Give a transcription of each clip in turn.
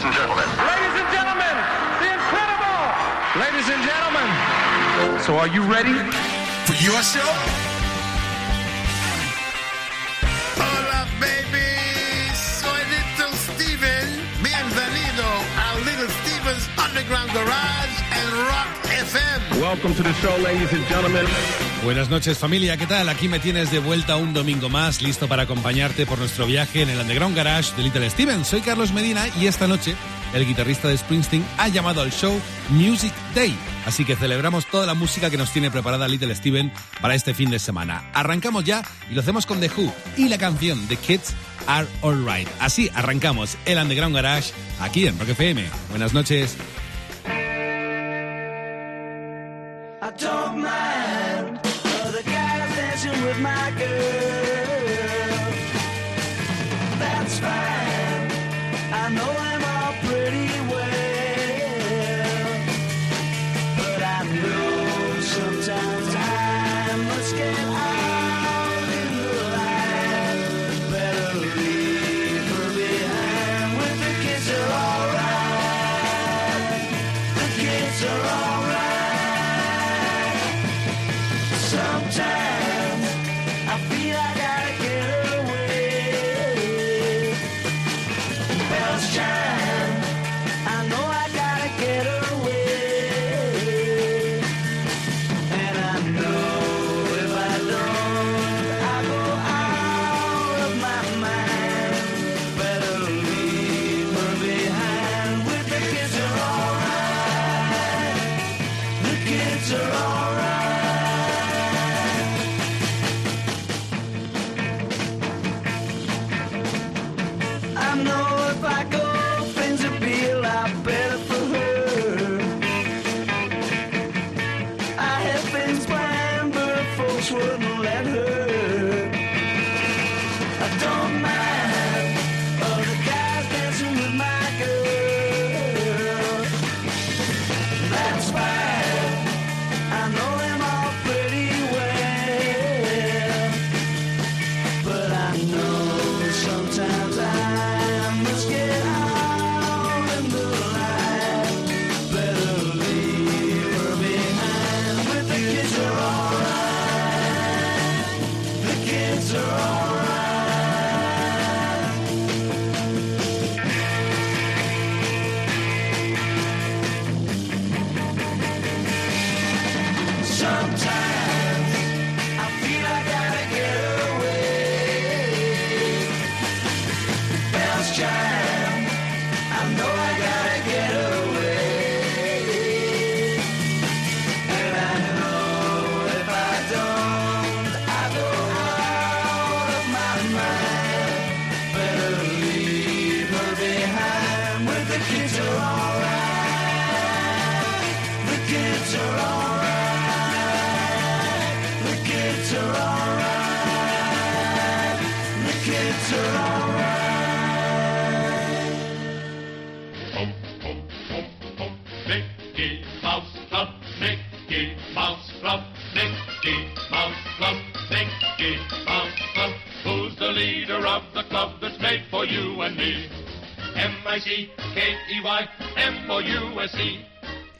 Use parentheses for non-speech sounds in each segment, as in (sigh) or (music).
ladies and gentlemen. Ladies and gentlemen, the incredible! Ladies and gentlemen, so are you ready? For your show? Hola, baby. Soy Little Steven. Bienvenido a Little Steven's Underground Garage and Rock FM. Welcome to the show, ladies and gentlemen. Buenas noches familia, ¿qué tal? Aquí me tienes de vuelta un domingo más, listo para acompañarte por nuestro viaje en el Underground Garage de Little Steven. Soy Carlos Medina y esta noche el guitarrista de Springsteen ha llamado al show Music Day. Así que celebramos toda la música que nos tiene preparada Little Steven para este fin de semana. Arrancamos ya y lo hacemos con The Who y la canción The Kids Are Alright. Así arrancamos el Underground Garage aquí en Rock FM. Buenas noches.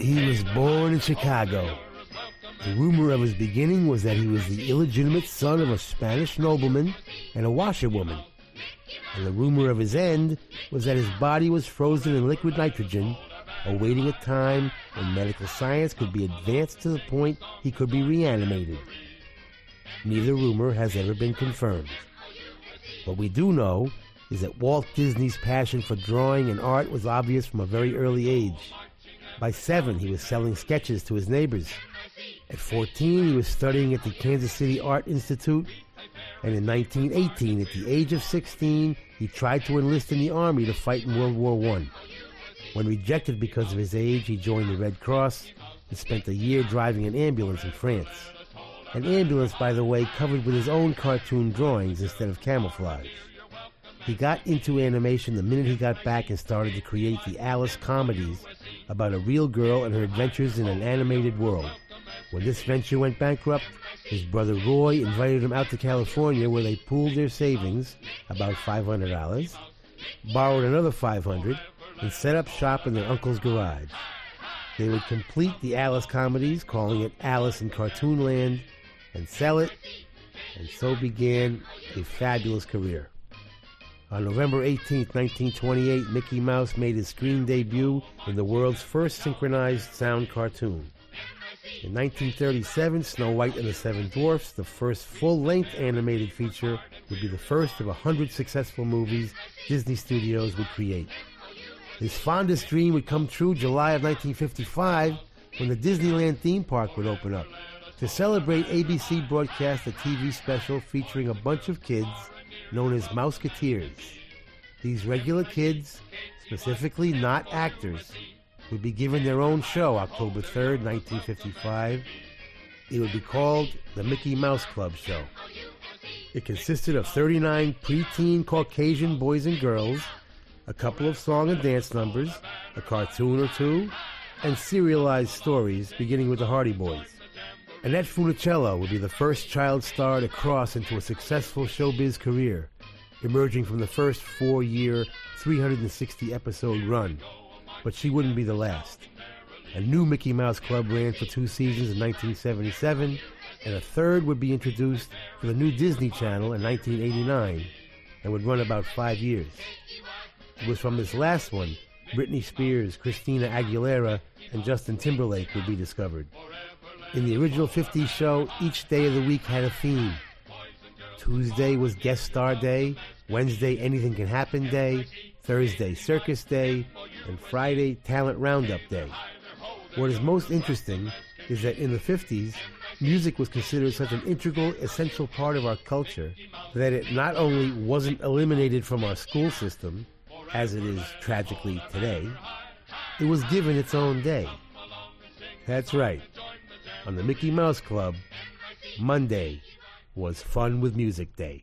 He was born in Chicago. The rumor of his beginning was that he was the illegitimate son of a Spanish nobleman and a washerwoman. And the rumor of his end was that his body was frozen in liquid nitrogen, awaiting a time when medical science could be advanced to the point he could be reanimated. Neither rumor has ever been confirmed. What we do know is that Walt Disney's passion for drawing and art was obvious from a very early age. By seven, he was selling sketches to his neighbors. At 14, he was studying at the Kansas City Art Institute. And in 1918, at the age of 16, he tried to enlist in the Army to fight in World War I. When rejected because of his age, he joined the Red Cross and spent a year driving an ambulance in France. An ambulance, by the way, covered with his own cartoon drawings instead of camouflage. He got into animation the minute he got back and started to create the Alice comedies about a real girl and her adventures in an animated world. When this venture went bankrupt, his brother Roy invited him out to California where they pooled their savings, about $500, borrowed another 500, and set up shop in their uncle's garage. They would complete the Alice comedies, calling it Alice in Cartoonland, and sell it, and so began a fabulous career. On November 18, 1928, Mickey Mouse made his screen debut in the world's first synchronized sound cartoon. In 1937, Snow White and the Seven Dwarfs, the first full-length animated feature, would be the first of a hundred successful movies Disney Studios would create. His fondest dream would come true July of 1955 when the Disneyland theme park would open up. To celebrate, ABC broadcast a TV special featuring a bunch of kids known as Mouseketeers. These regular kids, specifically not actors, would be given their own show October 3rd, 1955. It would be called the Mickey Mouse Club Show. It consisted of 39 preteen Caucasian boys and girls, a couple of song and dance numbers, a cartoon or two, and serialized stories beginning with the Hardy Boys. Annette Funicello would be the first child star to cross into a successful showbiz career, emerging from the first four-year, 360-episode run. But she wouldn't be the last. A new Mickey Mouse Club ran for two seasons in 1977, and a third would be introduced for the new Disney Channel in 1989 and would run about five years. It was from this last one Britney Spears, Christina Aguilera, and Justin Timberlake would be discovered. In the original 50s show, each day of the week had a theme. Tuesday was Guest Star Day, Wednesday Anything Can Happen Day, Thursday Circus Day, and Friday Talent Roundup Day. What is most interesting is that in the 50s, music was considered such an integral, essential part of our culture that it not only wasn't eliminated from our school system, as it is tragically today, it was given its own day. That's right. On the Mickey Mouse Club, Monday was Fun with Music Day.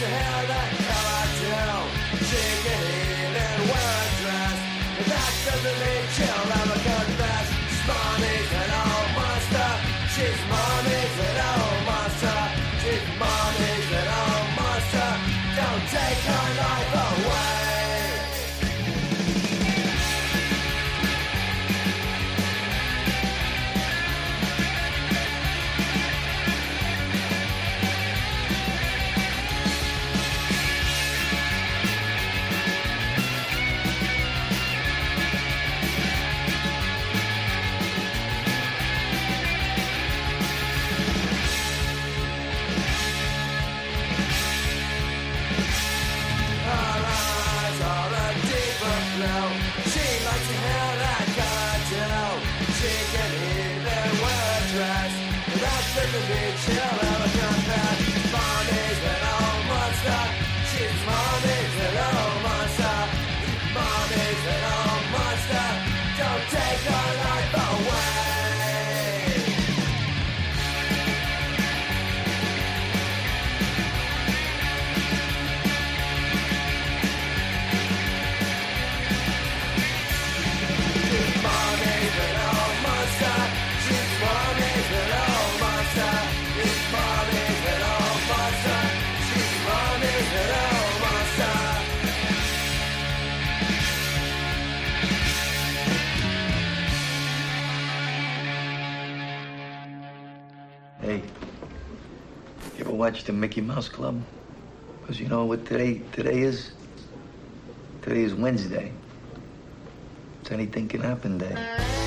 to hell that. She can and wear a dress, that doesn't mean baby, chill out. watch the Mickey Mouse Club. Because you know what today today is? Today is Wednesday. It's anything can happen day.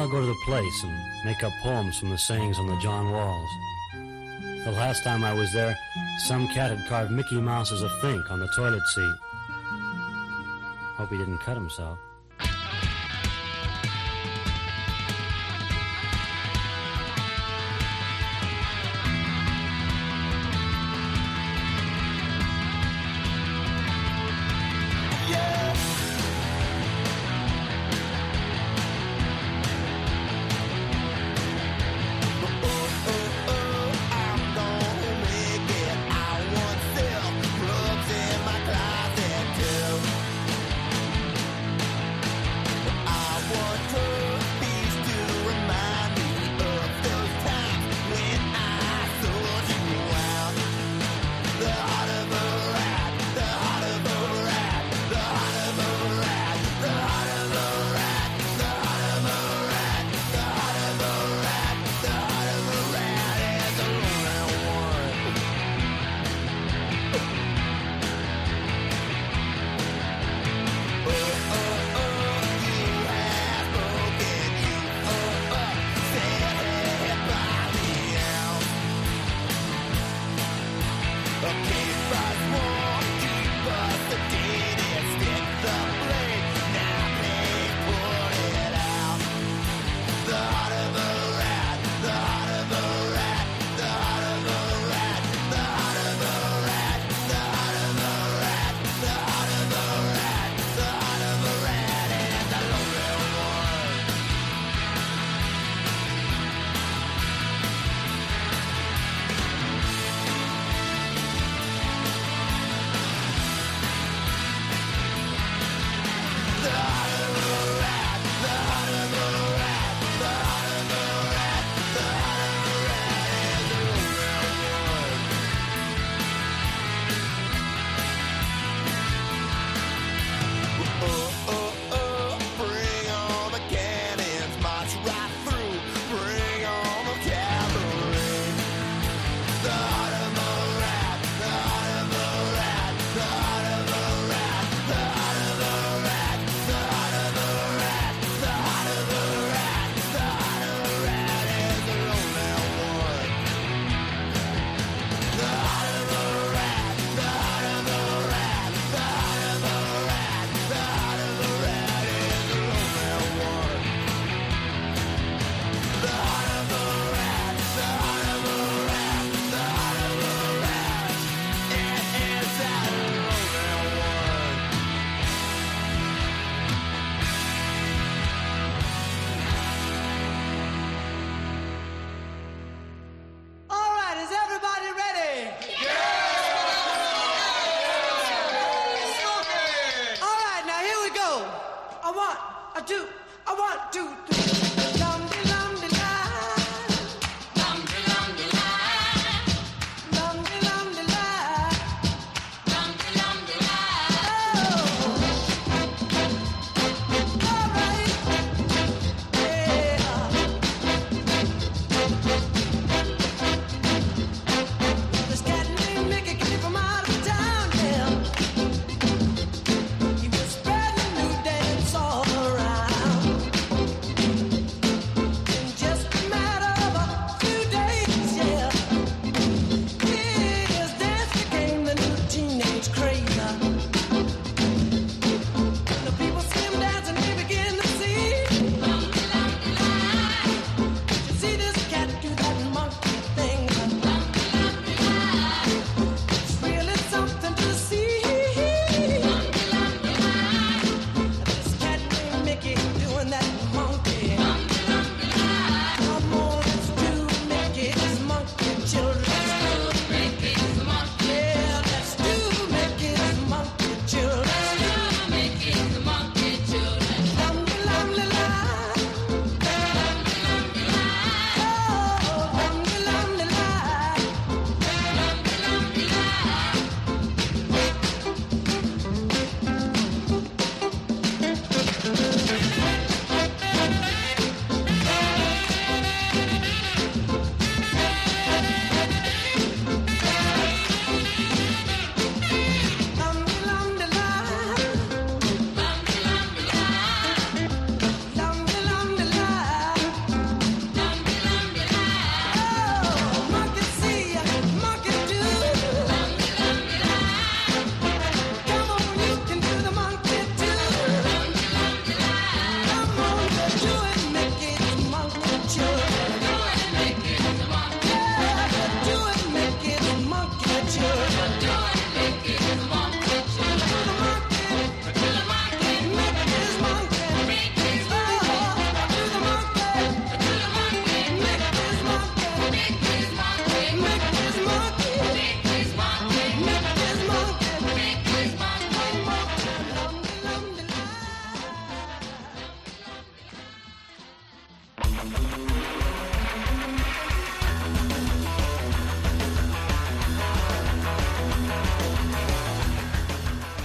I'll go to the place and make up poems from the sayings on the John walls. The last time I was there, some cat had carved Mickey Mouse as a think on the toilet seat. Hope he didn't cut himself.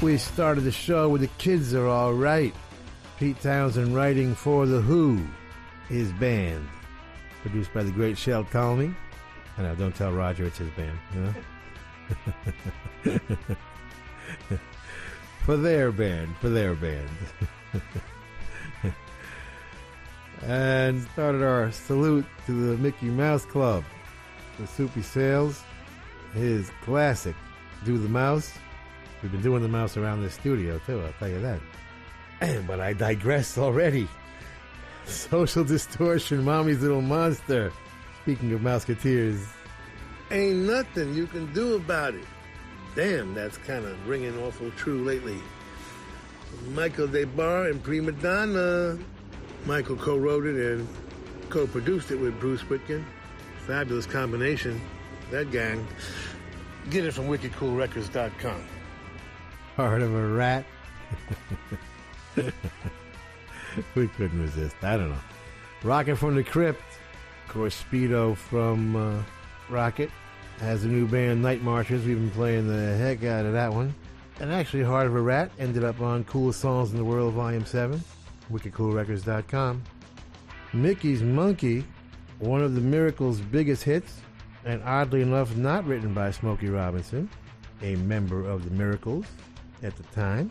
We started the show with The Kids Are All Right. Pete Townshend writing for The Who, his band. Produced by the great Shel Talmy. I know, don't tell Roger it's his band, (laughs) for their band, for their band. (laughs) and started our salute to the Mickey Mouse Club. The Soupy Sales, his classic, Do the Mouse. We've been doing the mouse around this studio too, I'll tell you that. (clears throat) but I digress already. (laughs) Social distortion, mommy's little monster. Speaking of Mouseketeers, ain't nothing you can do about it. Damn, that's kind of ringing awful true lately. Michael DeBar and Prima Donna. Michael co-wrote it and co-produced it with Bruce Witkin. Fabulous combination. That gang. Get it from wickedcoolrecords.com. Heart of a rat. (laughs) we couldn't resist. I don't know. Rocket from the Crypt. Of course, Speedo from uh, Rocket has a new band, Night Marchers. We've been playing the heck out of that one. And actually, Heart of a Rat ended up on Coolest Songs in the World, Volume 7, wickedcoolrecords.com. Mickey's Monkey, one of the Miracles' biggest hits, and oddly enough, not written by Smokey Robinson, a member of the Miracles at the time,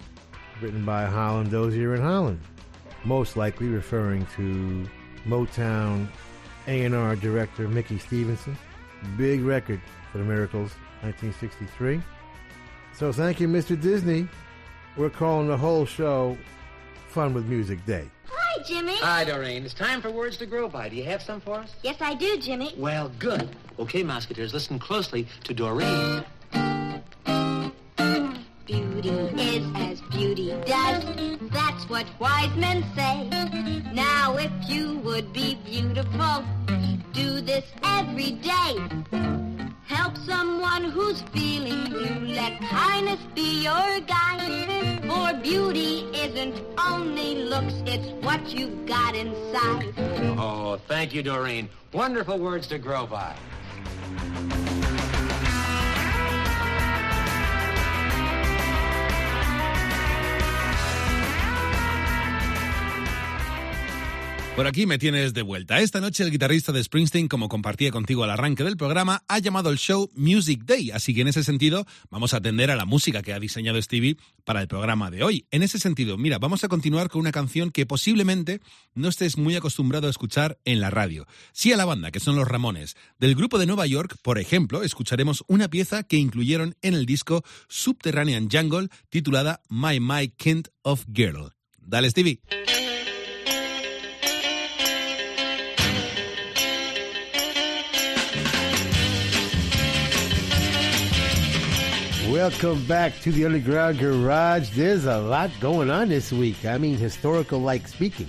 written by Holland Dozier and Holland, most likely referring to Motown A&R director Mickey Stevenson. Big record for the Miracles, 1963. So thank you, Mr. Disney. We're calling the whole show Fun with Music Day. Hi, Jimmy. Hi, Doreen. It's time for words to grow by. Do you have some for us? Yes, I do, Jimmy. Well, good. Okay, Mouseketeers, listen closely to Doreen. Beauty is as beauty does. That's what wise men say. Now, if you would be beautiful, do this every day. Help someone who's feeling blue. Let kindness be your guide. For beauty isn't only looks, it's what you've got inside. Oh, thank you, Doreen. Wonderful words to grow by. Por aquí me tienes de vuelta. Esta noche el guitarrista de Springsteen, como compartía contigo al arranque del programa, ha llamado el show Music Day, así que en ese sentido vamos a atender a la música que ha diseñado Stevie para el programa de hoy. En ese sentido, mira, vamos a continuar con una canción que posiblemente no estés muy acostumbrado a escuchar en la radio. Sí a la banda, que son los Ramones. Del grupo de Nueva York, por ejemplo, escucharemos una pieza que incluyeron en el disco Subterranean Jungle titulada My My Kind of Girl. Dale, Stevie. Welcome back to the Underground Garage. There's a lot going on this week. I mean, historical like speaking.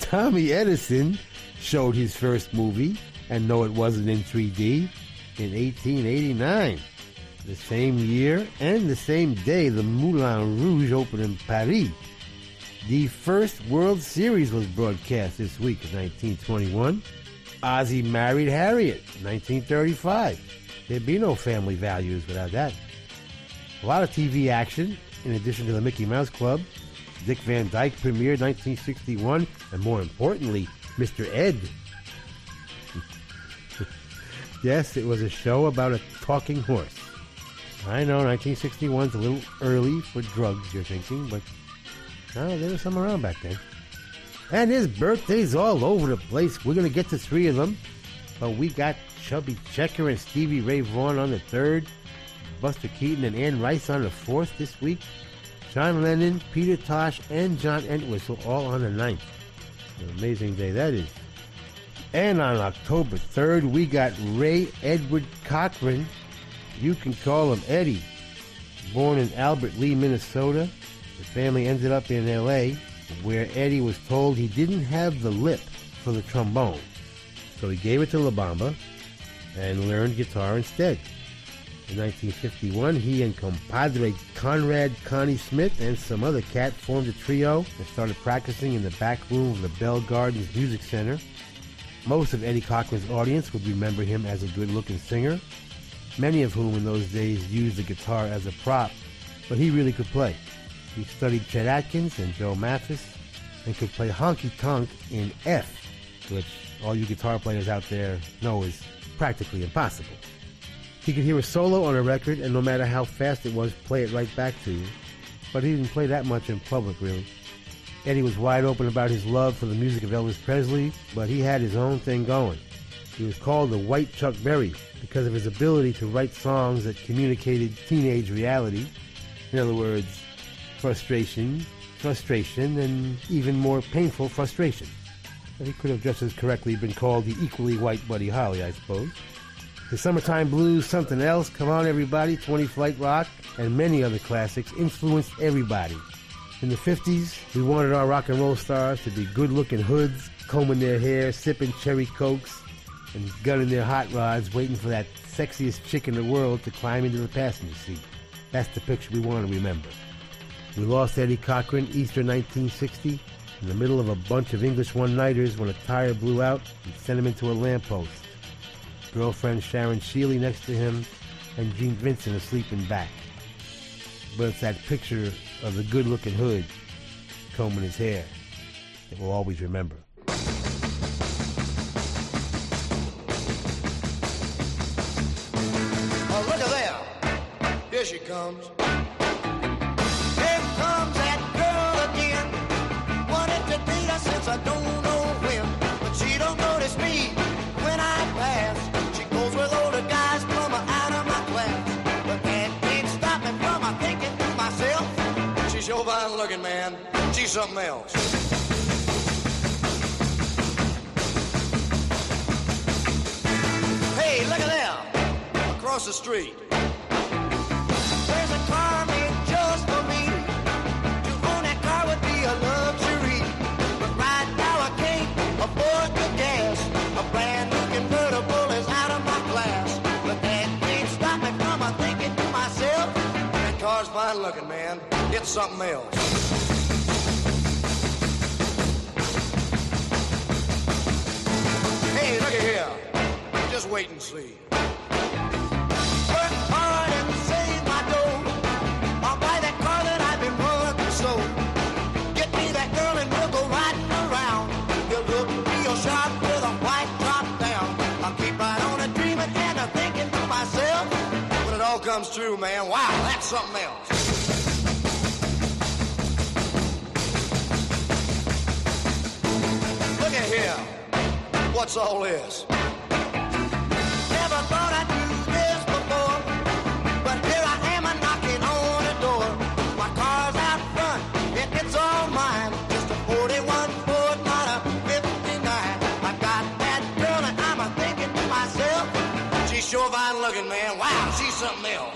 Tommy Edison showed his first movie, and no, it wasn't in 3D, in 1889. The same year and the same day, the Moulin Rouge opened in Paris. The first World Series was broadcast this week in 1921. Ozzie married Harriet, 1935. There'd be no family values without that. A lot of TV action, in addition to the Mickey Mouse Club. Dick Van Dyke premiered 1961, and more importantly, Mr. Ed. (laughs) yes, it was a show about a talking horse. I know 1961's a little early for drugs, you're thinking, but there was some around back then. And his birthday's all over the place. We're going to get to three of them. But we got Chubby Checker and Stevie Ray Vaughan on the third. Buster Keaton and Anne Rice on the fourth this week. John Lennon, Peter Tosh, and John Entwistle all on the ninth. An amazing day that is. And on October 3rd, we got Ray Edward Cochran. You can call him Eddie. Born in Albert Lea, Minnesota, the family ended up in L.A., where Eddie was told he didn't have the lip for the trombone. So he gave it to La Bamba and learned guitar instead. In 1951, he and compadre Conrad Connie Smith and some other cat formed a trio and started practicing in the back room of the Bell Gardens Music Center. Most of Eddie Cochran's audience would remember him as a good-looking singer, many of whom in those days used the guitar as a prop but he really could play. He studied Chet Atkins and Joe Maphis and could play honky tonk in F, which all you guitar players out there know is practically impossible. He could hear a solo on a record and no matter how fast it was, play it right back to you. But he didn't play that much in public, really. Eddie was wide open about his love for the music of Elvis Presley, but he had his own thing going. He was called the White Chuck Berry because of his ability to write songs that communicated teenage reality. In other words, frustration, frustration, and even more painful frustration. He could have just as correctly been called the equally white Buddy Holly, I suppose. The Summertime Blues, Something Else, Come On Everybody, 20 Flight Rock, and many other classics influenced everybody. In the 50s, we wanted our rock and roll stars to be good-looking hoods, combing their hair, sipping cherry cokes, and gunning their hot rods, waiting for that sexiest chick in the world to climb into the passenger seat. That's the picture we want to remember. We lost Eddie Cochran Easter 1960 in the middle of a bunch of English one-nighters when a tire blew out and sent him into a lamppost. Girlfriend Sharon Sheeley next to him, and Gene Vincent asleep in back. But it's that picture of the good-looking hood combing his hair that we'll always remember. Oh, look at there. Here she comes. Looking, man. She's something else. Hey, look at there. Across the street. Fine looking, man. It's something else. Hey, look at here. Just wait and see. Work hard and save my dough. I'll buy that car that I've been so. Get me that girl and we'll go riding around. Look real sharp with a white top down. I'll keep right on a dreaming and a thinking to myself. When it all comes true, man, wow, that's something else. Look at here. What's all this? Never thought I'd do this before, but here I am a knocking on the door. My car's out front, and it's all mine. Just a 41 Ford, a 59. I got that girl, and I'm a thinking to myself, she's sure fine looking, man. Wow, she's something else.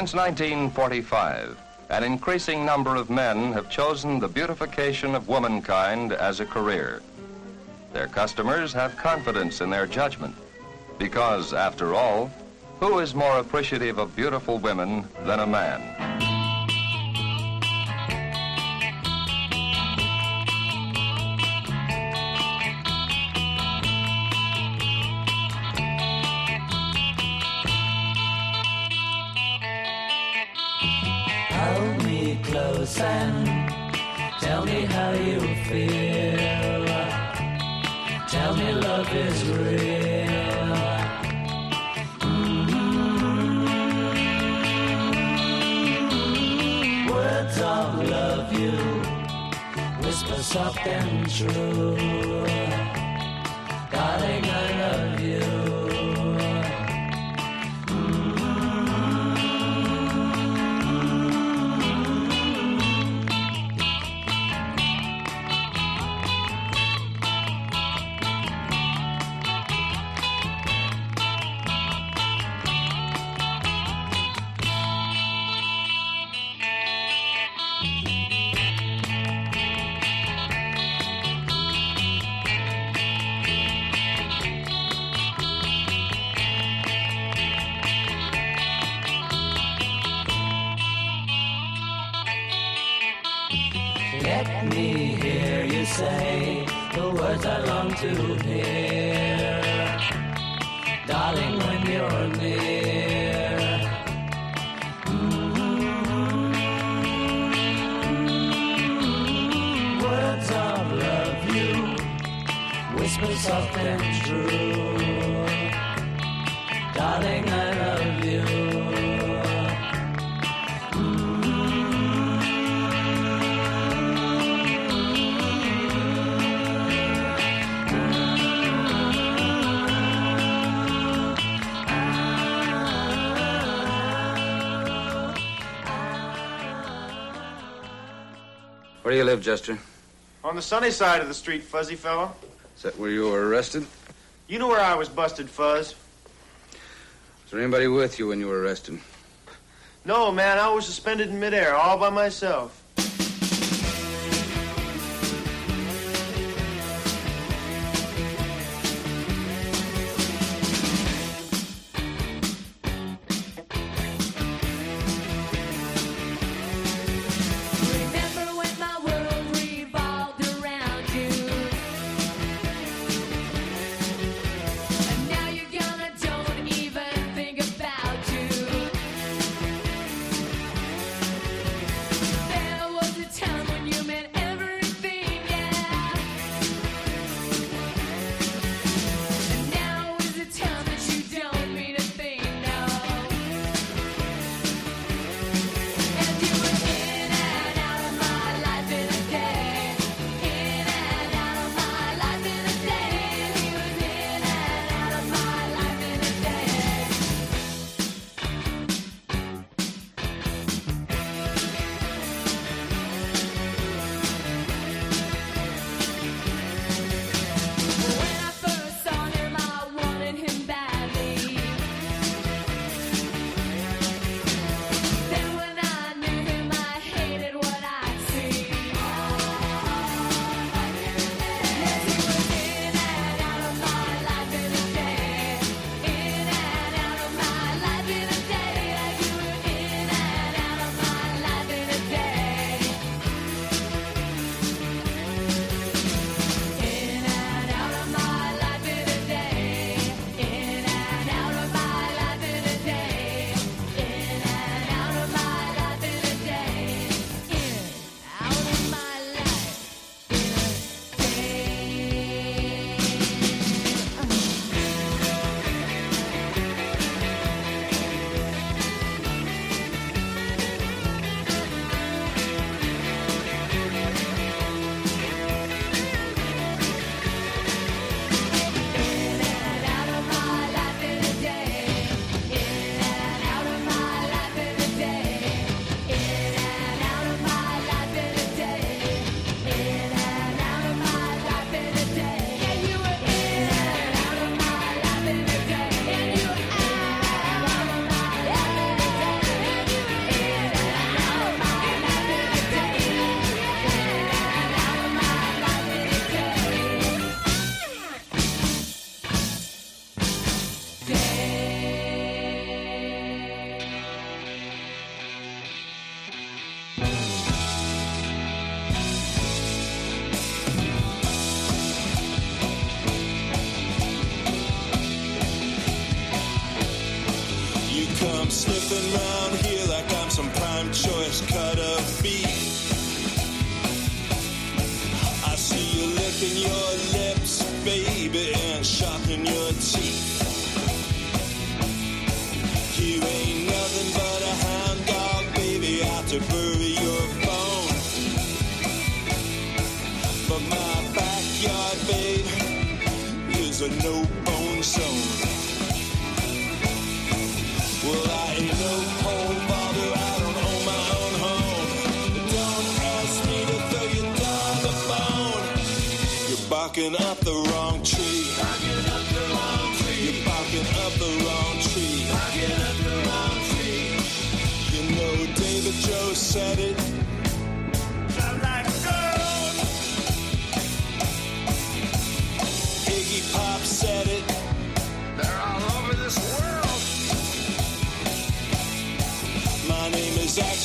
Since 1945, an increasing number of men have chosen the beautification of womankind as a career. Their customers have confidence in their judgment because, after all, who is more appreciative of beautiful women than a man? Whisper soft and true. Darling, I Where do you live, Jester? On the sunny side of the street, fuzzy fellow. Is that where you were arrested? You know where I was busted, Fuzz. Was there anybody with you when you were arrested? No, man, I was suspended in midair all by myself. Sniffing round here like I'm some prime choice cut of beef. I see you licking your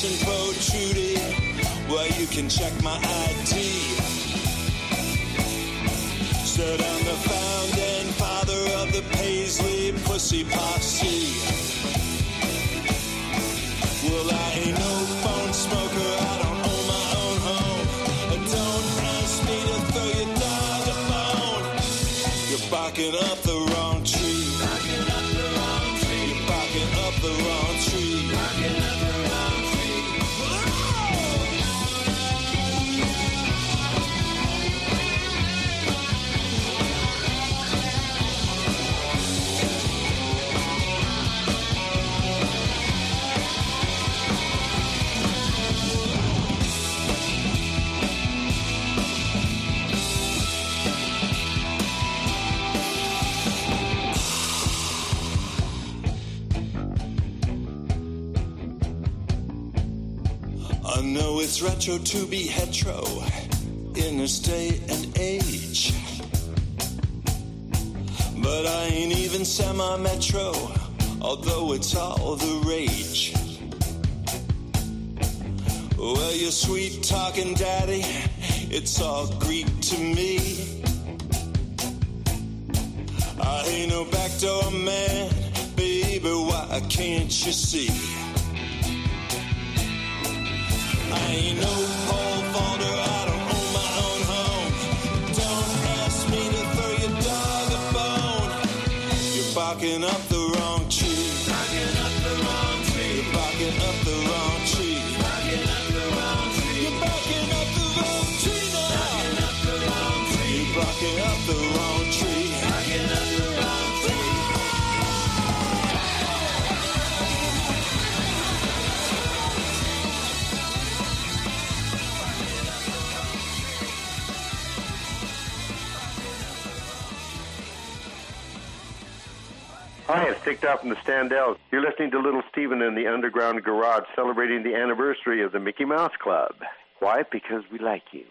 is Action Well, you can check my ID. Said I'm the founding father of the Paisley Pussy Posse. Well, I ain't no bone smoker. I don't own my own home. And don't ask me to throw your dog a bone. You're barking up the wrong tree. Barking up the wrong tree. You're barking up the wrong retro to be hetero in this day and age. But I ain't even semi metro, although it's all the rage. Well, your sweet talking daddy, it's all Greek to me. I ain't no backdoor man, baby, why can't you see? Up the Hi, it's Dick Dodd from the Standells. You're listening to Little Steven in the Underground Garage celebrating the anniversary of the Mickey Mouse Club. Why? Because we like you.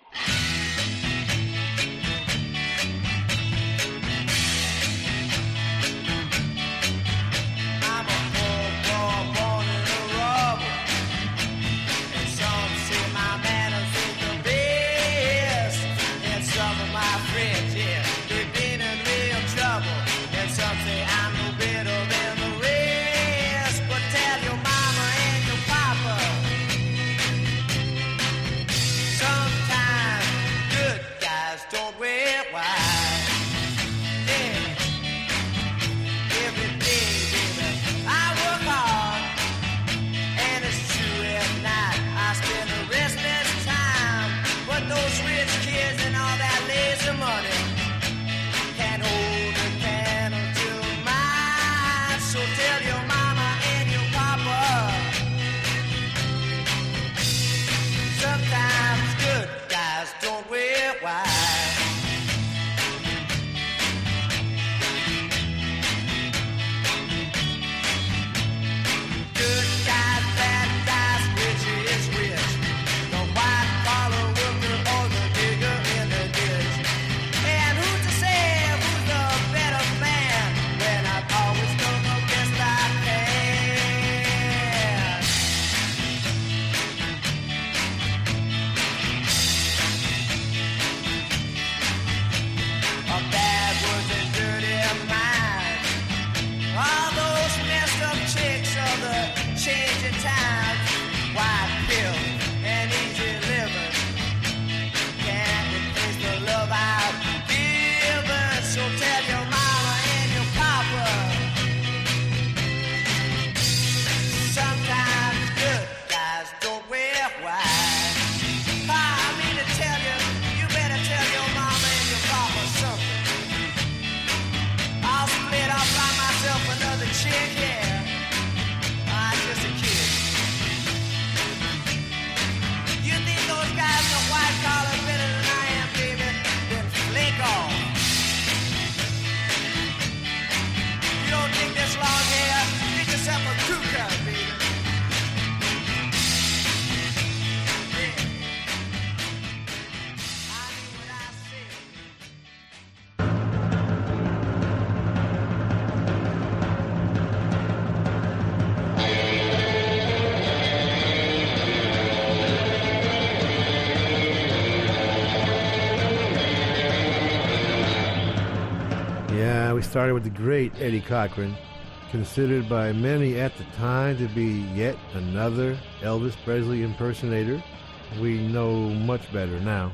Started with the great Eddie Cochran, considered by many at the time to be yet another Elvis Presley impersonator. We know much better now.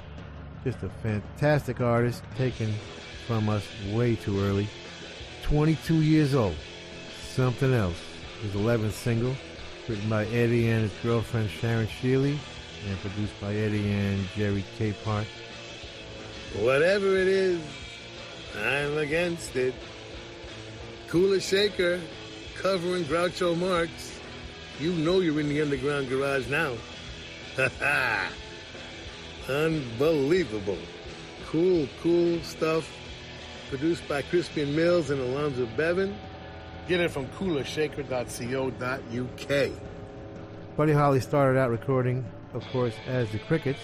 Just a fantastic artist taken from us way too early. 22 years old. Something else. His 11th single, written by Eddie and his girlfriend Sharon Sheeley, and produced by Eddie and Jerry Capehart. Whatever it is, I'm against it. Kula Shaker, covering Groucho Marx. You know you're in the underground garage now. Ha ha! Unbelievable. Cool, cool stuff. Produced by Crispian Mills and Alonzo Bevan. Get it from kulashaker.co.uk. Buddy Holly started out recording, of course, as the Crickets,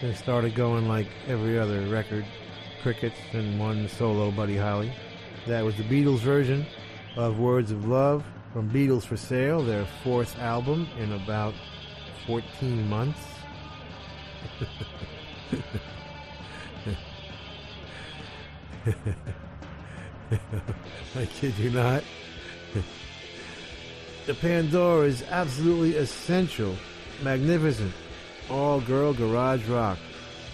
then started going like every other record, Crickets, and one solo Buddy Holly. That was the Beatles version of Words of Love from Beatles for Sale, their fourth album in about 14 months. (laughs) I kid you not. the Pandora is absolutely essential, magnificent, all girl garage rock,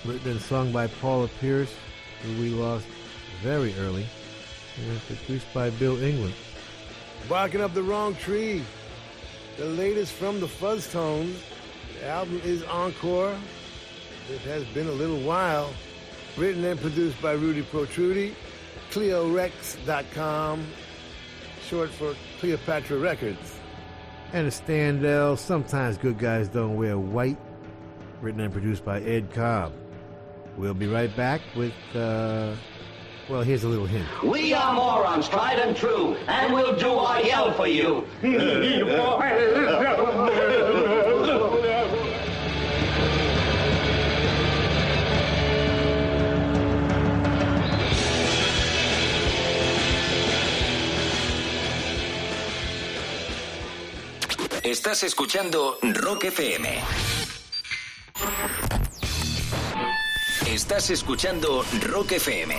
written and sung by Paula Pierce, who we lost very early, and produced by Bill England. Barking up the wrong tree. The latest from the Fuzztones. The album is Encore. It has been a little while. Written and produced by Rudy Protrudy. Cleorecs.com. Short for Cleopatra Records. And a Standell, Sometimes Good Guys Don't Wear White, written and produced by Ed Cobb. We'll be right back with, uh, well, here's a little hint. We are morons, tried and true, and we'll do our yell for you. Estás escuchando Rock FM. Estás escuchando Rock FM.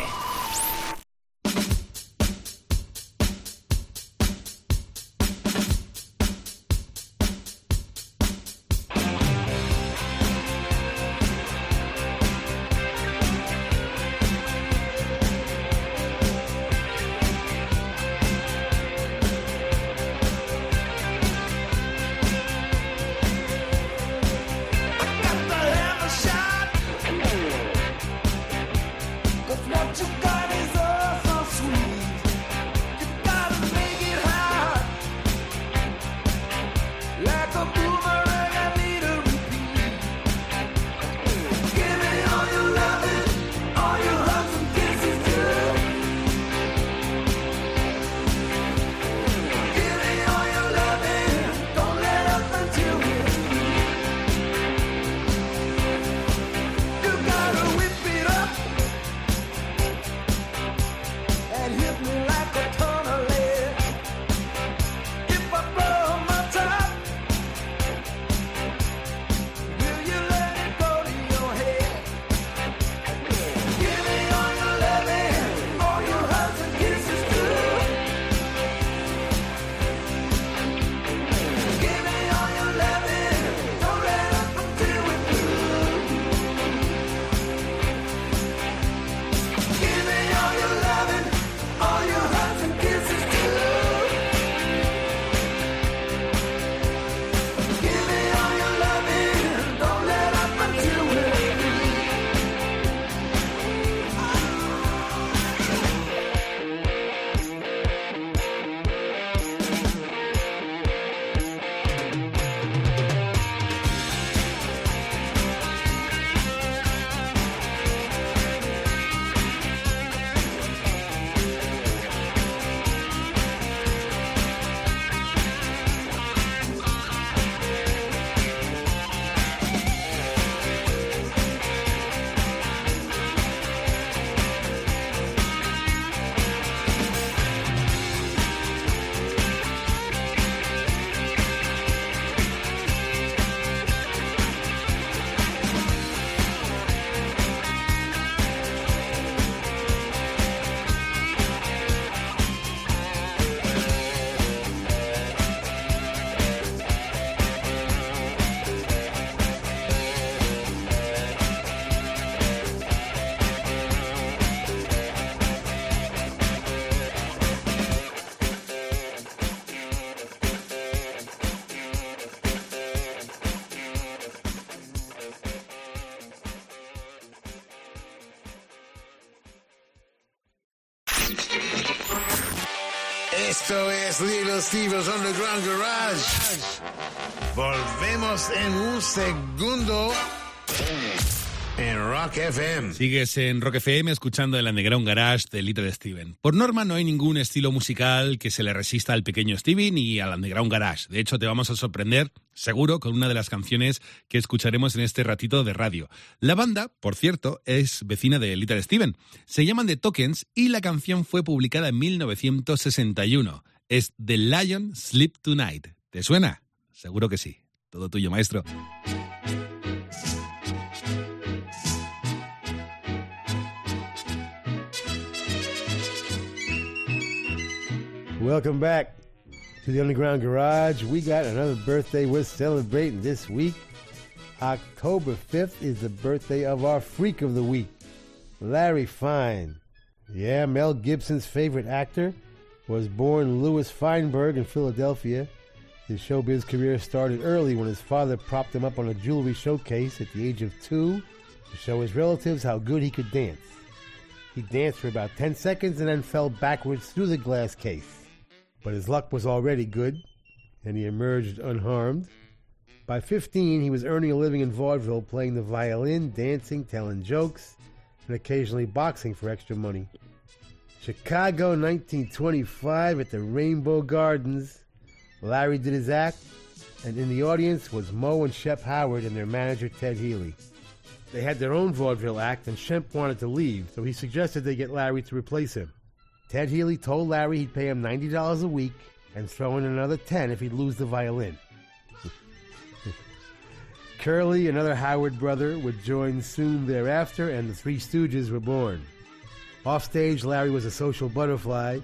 Little Steve's Underground Garage. Volvemos en un segundo en Rock FM. Sigues en Rock FM escuchando el Underground Garage de Little Steven. Por norma no hay ningún estilo musical que se le resista al pequeño Steven y al Underground Garage. De hecho, te vamos a sorprender, seguro, con una de las canciones que escucharemos en este ratito de radio. La banda, por cierto, es vecina de Little Steven. Se llaman The Tokens y la canción fue publicada en 1961. Es The Lion Sleep Tonight. ¿Te suena? Seguro que sí. Todo tuyo, maestro. Welcome back to the Underground Garage. We got another birthday we're celebrating this week. October 5th is the birthday of our freak of the week, Larry Fine. Yeah, Mel Gibson's favorite actor was born Louis Feinberg in Philadelphia. His showbiz career started early when his father propped him up on a jewelry showcase at the age of two to show his relatives how good he could dance. He danced for about 10 seconds and then fell backwards through the glass case. But his luck was already good, and he emerged unharmed. By 15, he was earning a living in vaudeville playing the violin, dancing, telling jokes, and occasionally boxing for extra money. Chicago, 1925, at the Rainbow Gardens. Larry did his act, and in the audience was Moe and Shemp Howard and their manager Ted Healy. They had their own vaudeville act, and Shemp wanted to leave, so he suggested they get Larry to replace him. Ted Healy told Larry he'd pay him $90 a week and throw in another 10 if he'd lose the violin. (laughs) Curly, another Howard brother, would join soon thereafter, and the Three Stooges were born. Offstage, Larry was a social butterfly.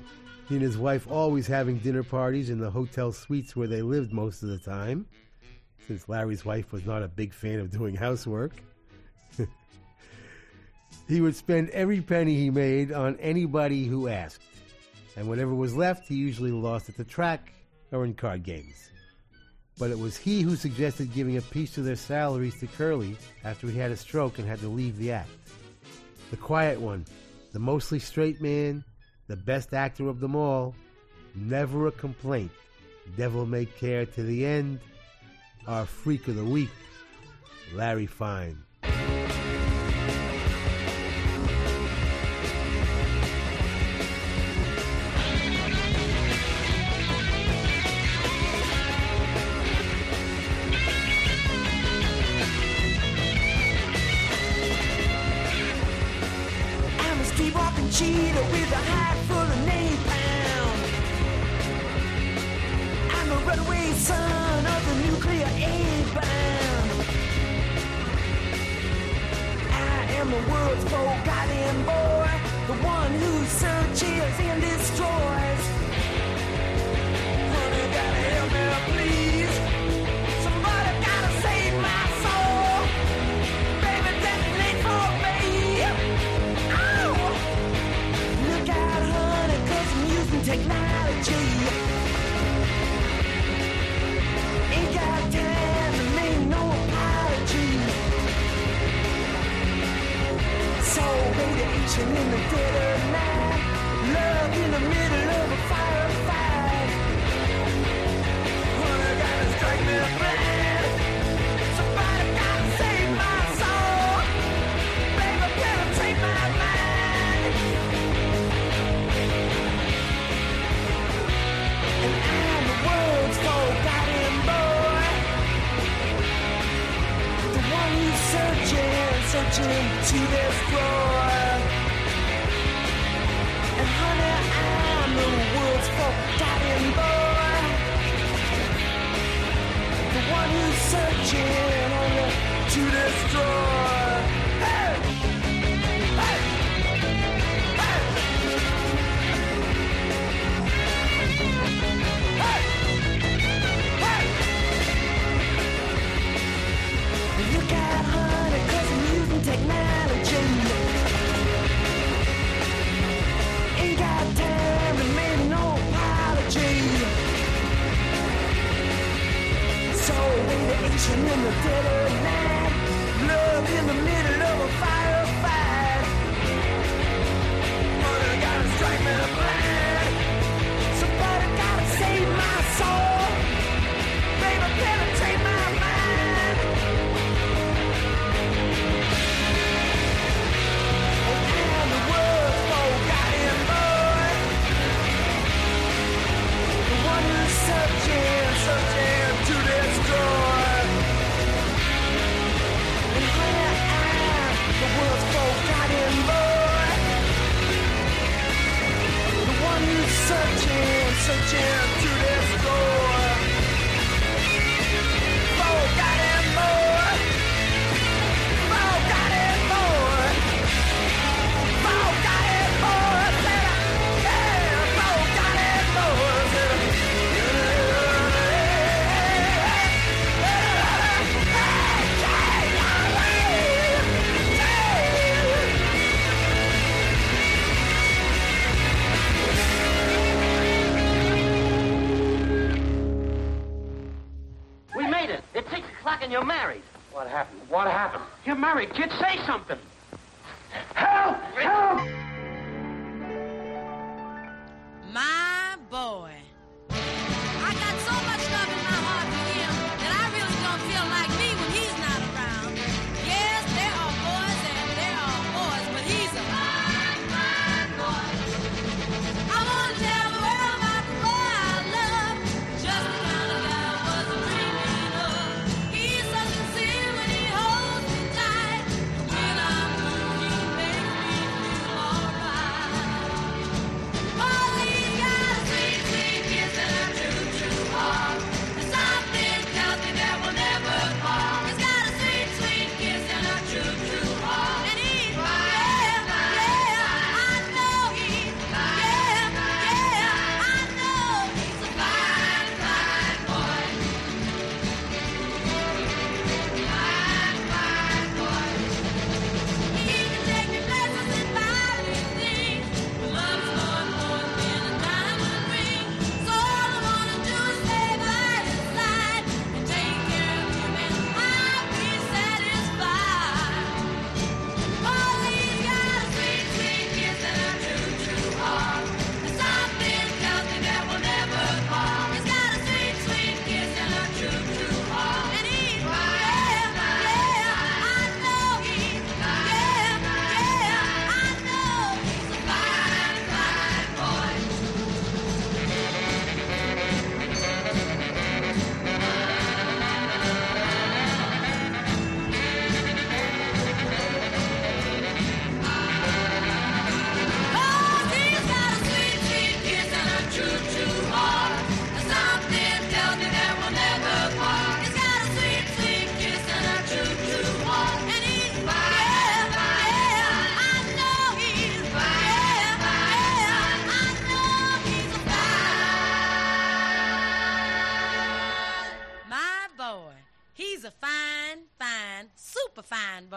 He and his wife always having dinner parties in the hotel suites where they lived most of the time, since Larry's wife was not a big fan of doing housework. (laughs) he would spend every penny he made on anybody who asked, and whatever was left, he usually lost at the track or in card games. But it was he who suggested giving a piece of their salaries to Curly after he had a stroke and had to leave the act. The quiet one, the mostly straight man, the best actor of them all, never a complaint, devil may care to the end, our freak of the week, Larry Fine.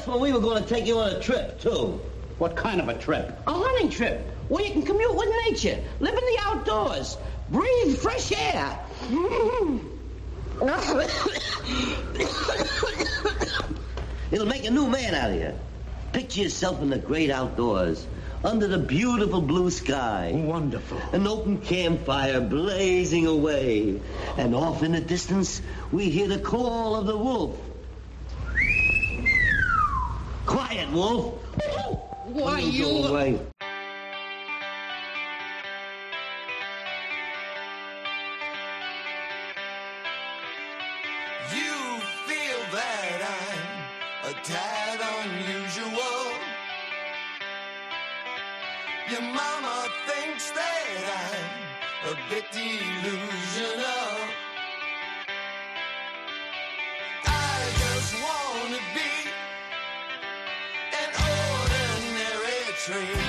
That's when we were going to take you on a trip, too. What kind of a trip? A hunting trip, where you can commute with nature, live in the outdoors, breathe fresh air. It'll make a new man out of you. Picture yourself in the great outdoors, under the beautiful blue sky. Wonderful. An open campfire blazing away. And off in the distance, we hear the call of the wolf. Quiet, Wolf. Why you? you... feel that I'm a tad unusual. Your mama thinks that I'm a bit delusional. train.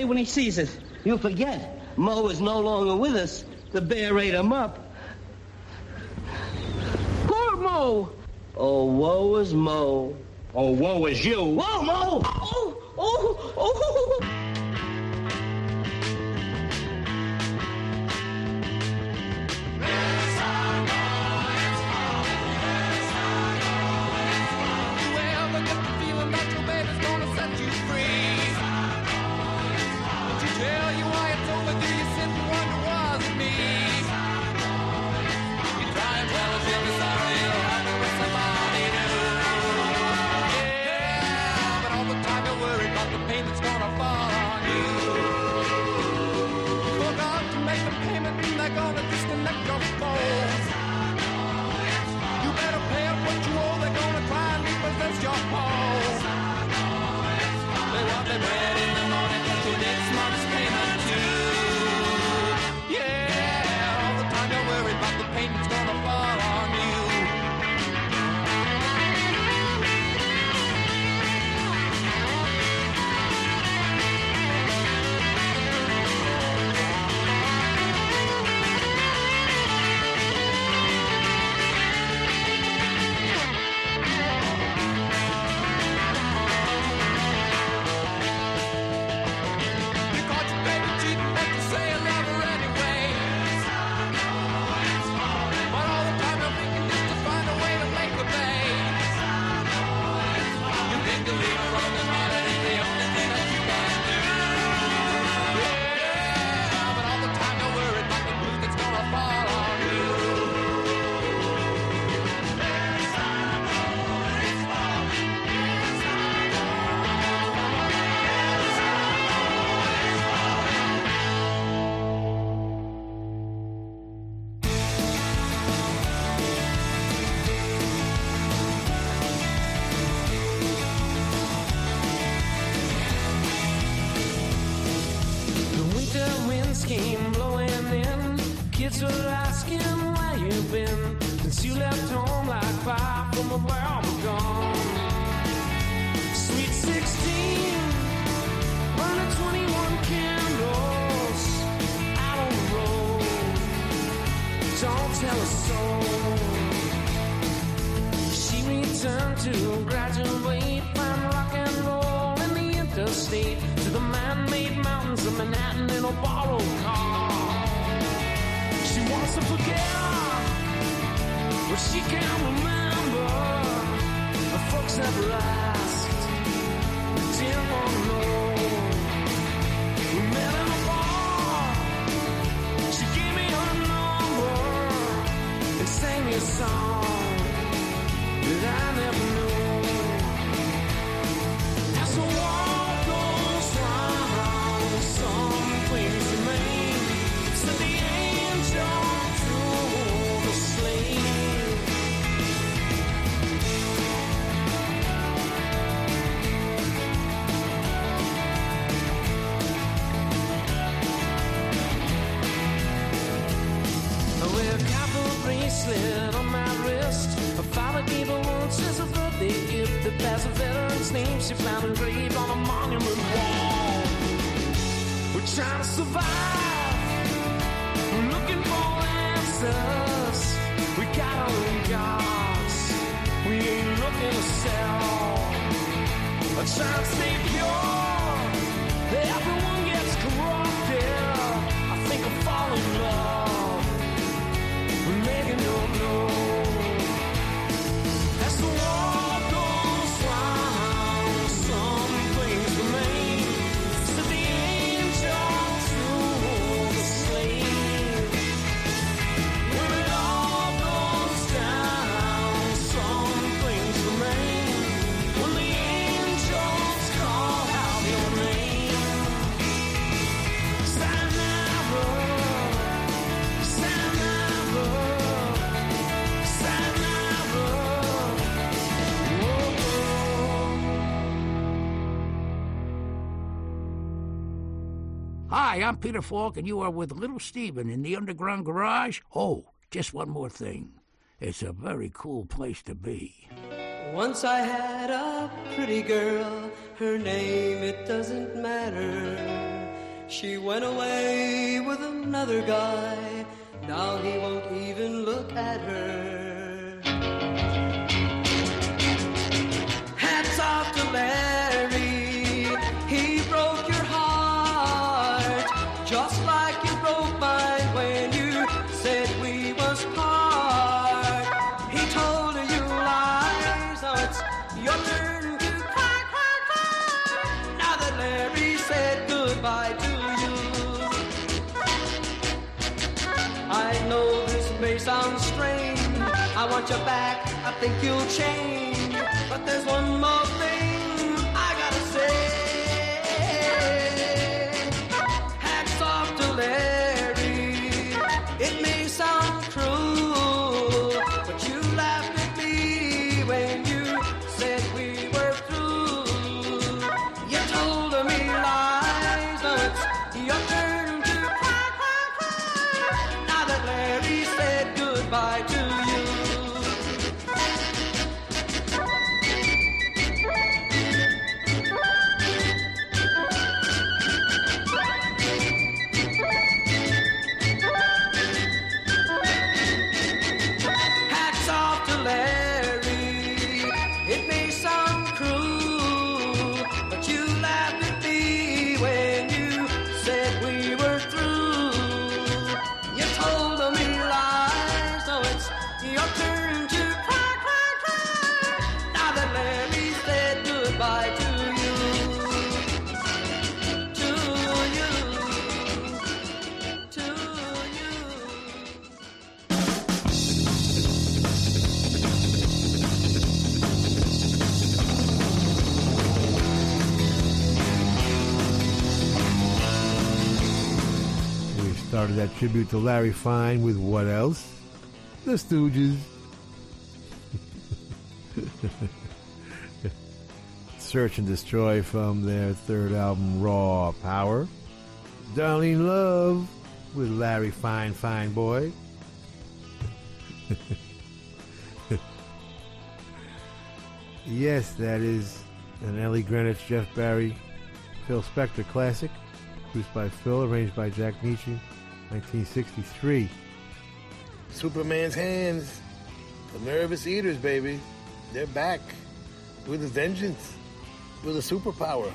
say when he sees it? You forget. Mo is no longer with us. The bear ate him up. Poor Mo! Oh, woe is Mo. Oh, woe is you. Whoa, Mo! she can remember the folks that last didn't want to know. We met in a bar. She gave me her number and sang me a song that I never knew. I'm Peter Falk, and you are with Little Steven in the underground garage. Oh, just one more thing. It's a very cool place to be. Once I had a pretty girl, her name it doesn't matter. She went away with another guy, now he won't even look at her. I back. I think you'll change. But there's one more thing started that tribute to Larry Fine with what else? The Stooges. (laughs) Search and Destroy from their third album, Raw Power. Darlene Love with Larry Fine, Fine Boy. (laughs) yes, that is an Ellie Greenwich, Jeff Barry, Phil Spector classic. Produced by Phil, arranged by Jack Nitzsche, 1963. Superman's hands. The nervous eaters, baby. They're back. With a vengeance. With a superpower.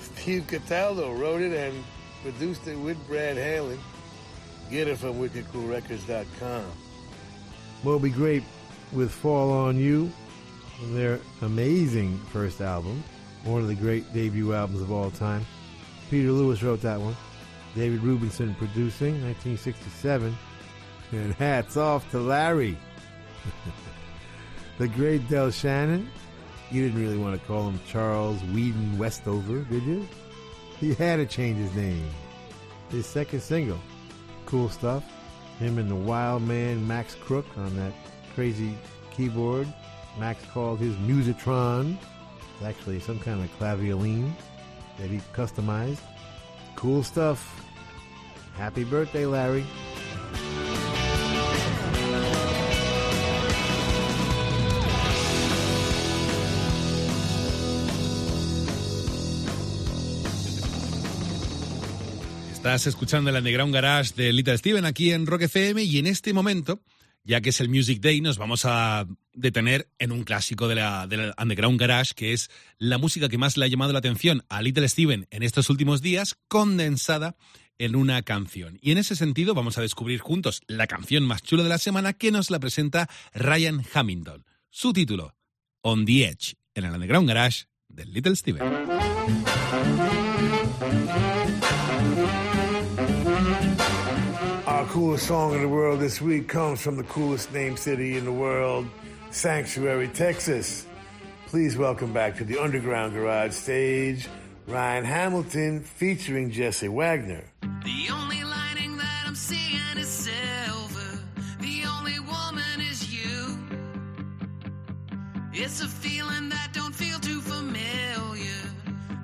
Steve Cataldo wrote it and produced it with Brad Halen. Get it from wickedcoolrecords.com. Moby Grape with Fall On You, their amazing first album, one of the great debut albums of all time. Peter Lewis wrote that one. David Rubinson producing, 1967. And (laughs) hats off to Larry. (laughs) the great Del Shannon. You didn't really want to call him Charles Weedon Westover, did you? He had to change his name. His second single. Cool stuff. Him and the wild man Max Crook on that crazy keyboard. Max called his Musitron. It's actually some kind of clavioline that he customized. Cool stuff. Happy birthday, Larry. Estás escuchando el Underground Garage de Little Steven aquí en Rock FM y en este momento, ya que es el Music Day, nos vamos a detener en un clásico de la, del Underground Garage, que es la música que más le ha llamado la atención a Little Steven en estos últimos días, condensada en una canción. Y en ese sentido vamos a descubrir juntos la canción más chula de la semana que nos la presenta Ryan Hamilton. Su título, On the Edge, en el Underground Garage de Little Steven. Our coolest song in the world this week comes from the coolest named city in the world, Sanctuary, Texas. Please welcome back to the Underground Garage stage, Ryan Hamilton featuring Jesse Wagner. The only lining that I'm seeing is silver. The only woman is you. It's a feeling that don't feel too familiar.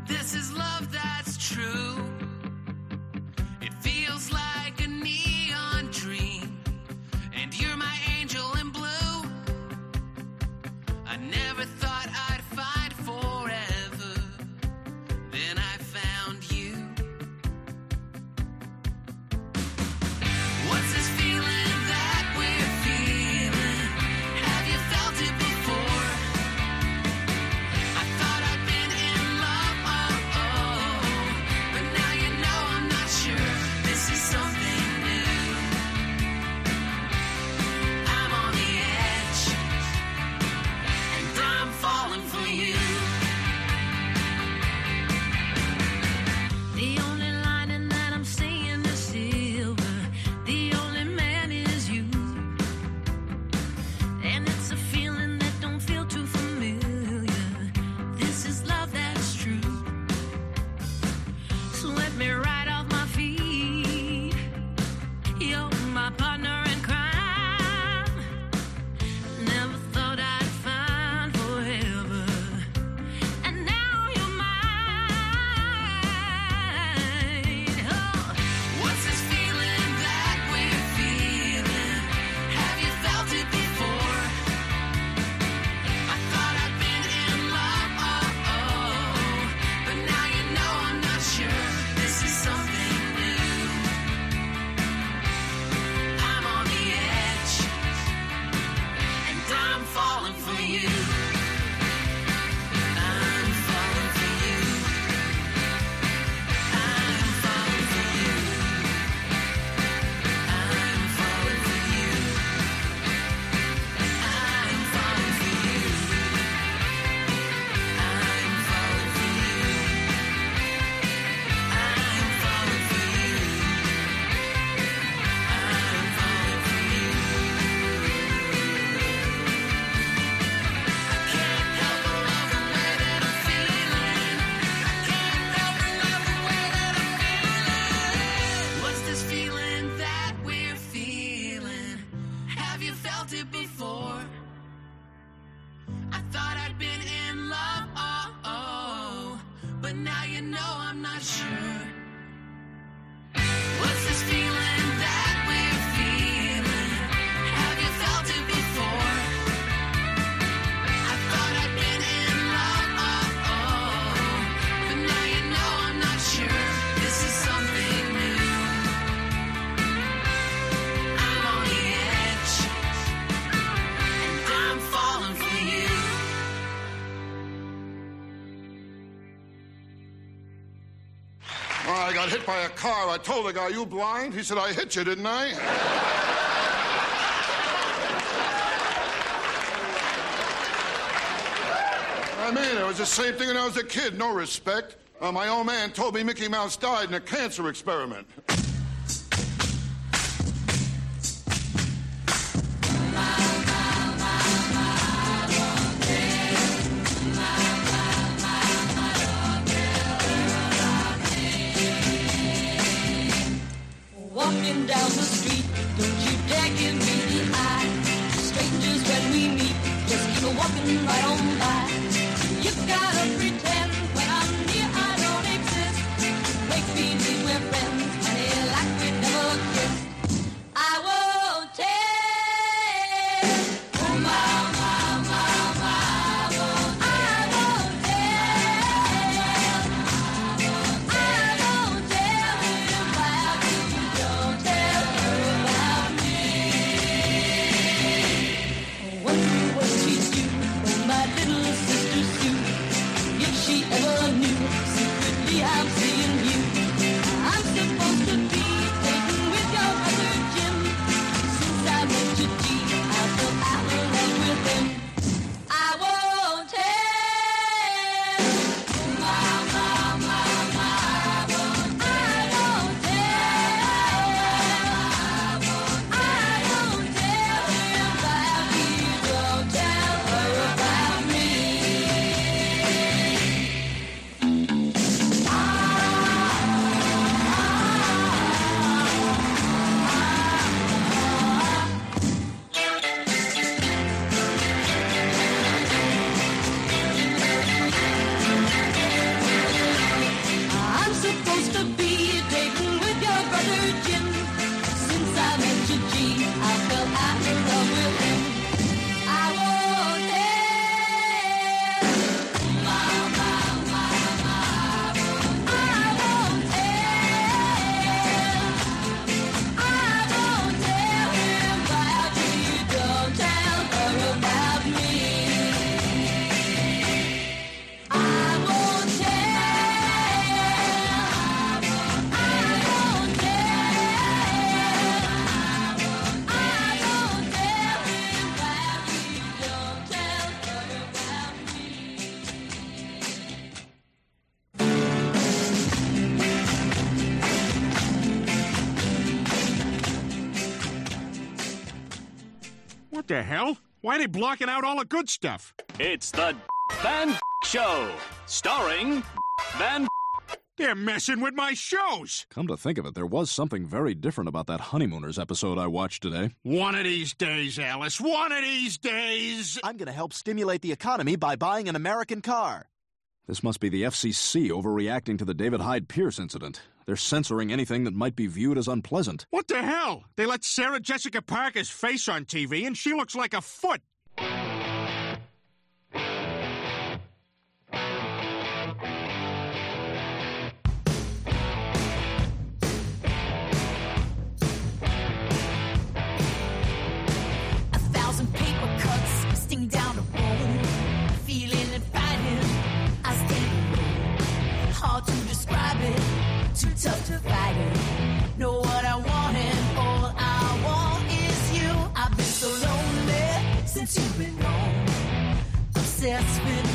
This is love that's true. It feels like a neon dream. And you're my angel in blue. I never thought I'd hit by a car, I told the guy, You blind? He said, I hit you, didn't I? I mean, it was the same thing when I was a kid. No respect. Uh, my old man told me Mickey Mouse died in a cancer experiment. The hell? Why are they blocking out all the good stuff? It's the Van Show, starring Van. They're messing with my shows. Come to think of it, there was something very different about that Honeymooners episode I watched today. One of these days, Alice. One of these days. I'm going to help stimulate the economy by buying an American car. This must be the FCC overreacting to the David Hyde Pierce incident. They're censoring anything that might be viewed as unpleasant. What the hell? They let Sarah Jessica Parker's face on TV, and she looks like a foot. Tough to fight. Know what I want and all I want is you. I've been so lonely since you've been gone. Obsessed with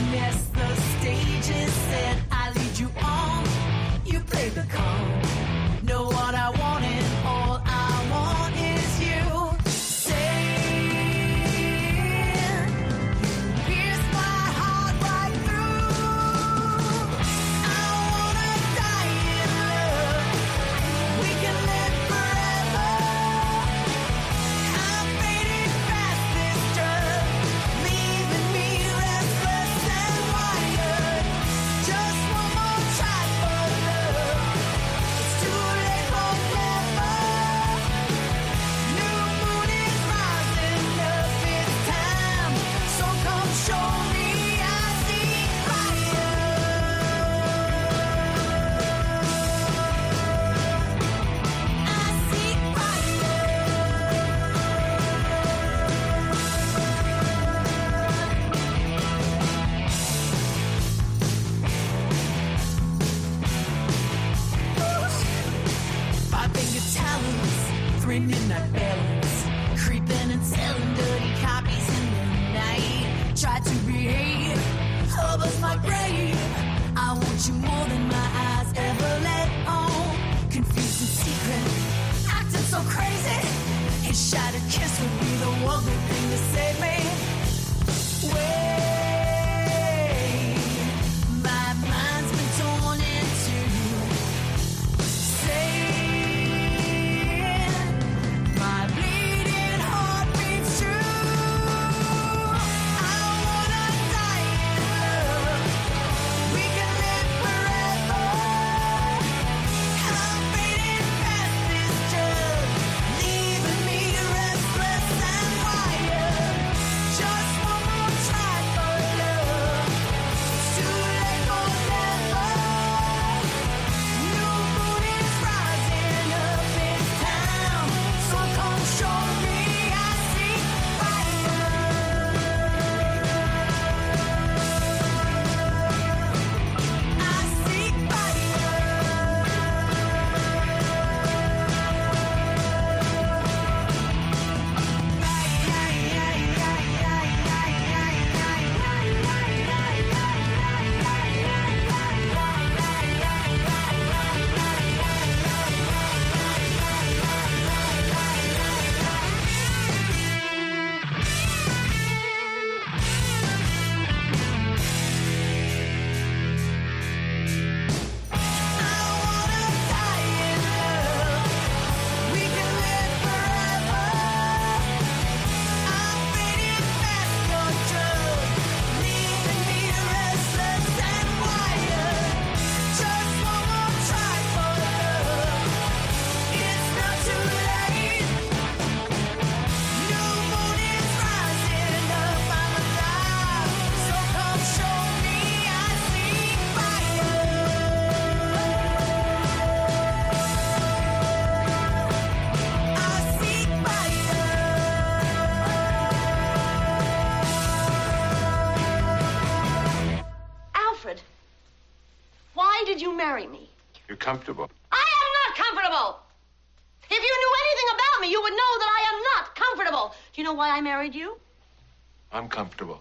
comfortable. I am not comfortable. If you knew anything about me, you would know that I am not comfortable. Do you know why I married you? I'm comfortable.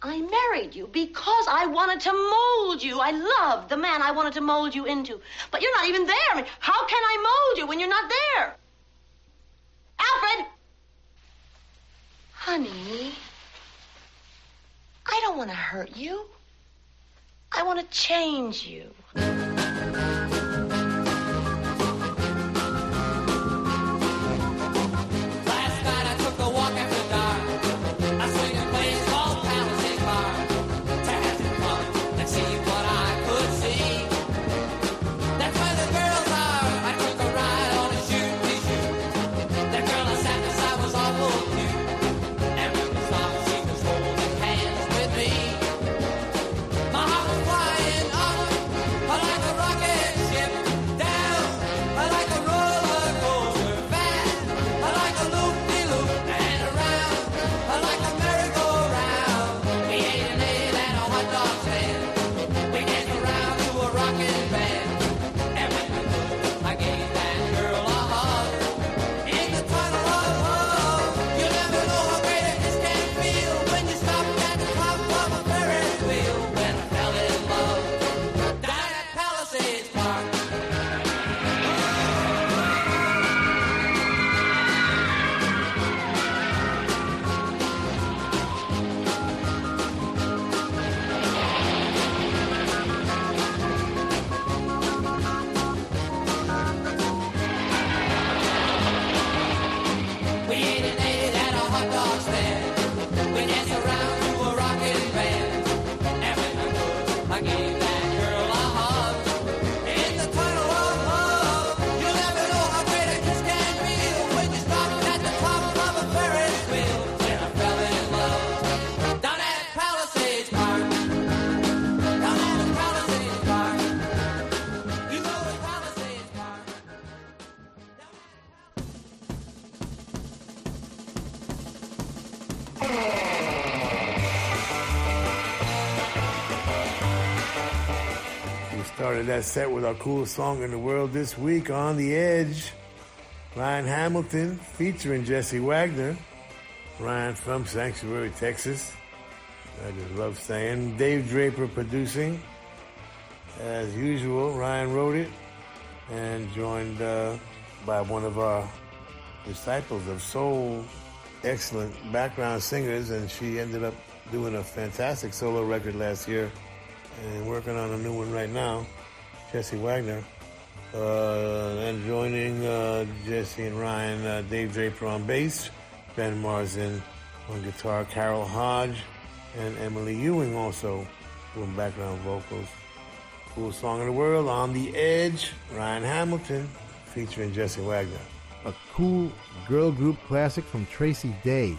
I married you because I wanted to mold you. I loved the man I wanted to mold you into. But you're not even there. I mean, how can I mold you when you're not there? Alfred! Honey, I don't want to hurt you. I want to change you. that set with our coolest song in the world this week, On the Edge. Ryan Hamilton featuring Jesse Wagner. Ryan from Sanctuary, Texas. I just love saying. Dave Draper producing. As usual, Ryan wrote it and joined uh, by one of our disciples of soul, excellent background singers, and she ended up doing a fantastic solo record last year and working on a new one right now. Jesse Wagner. Uh, and joining uh, Jesse and Ryan, uh, Dave Draper on bass, Ben Marsden on guitar, Carol Hodge, and Emily Ewing also doing background vocals. Coolest song in the world, On the Edge, Ryan Hamilton featuring Jesse Wagner. A cool girl group classic from Tracey Dey.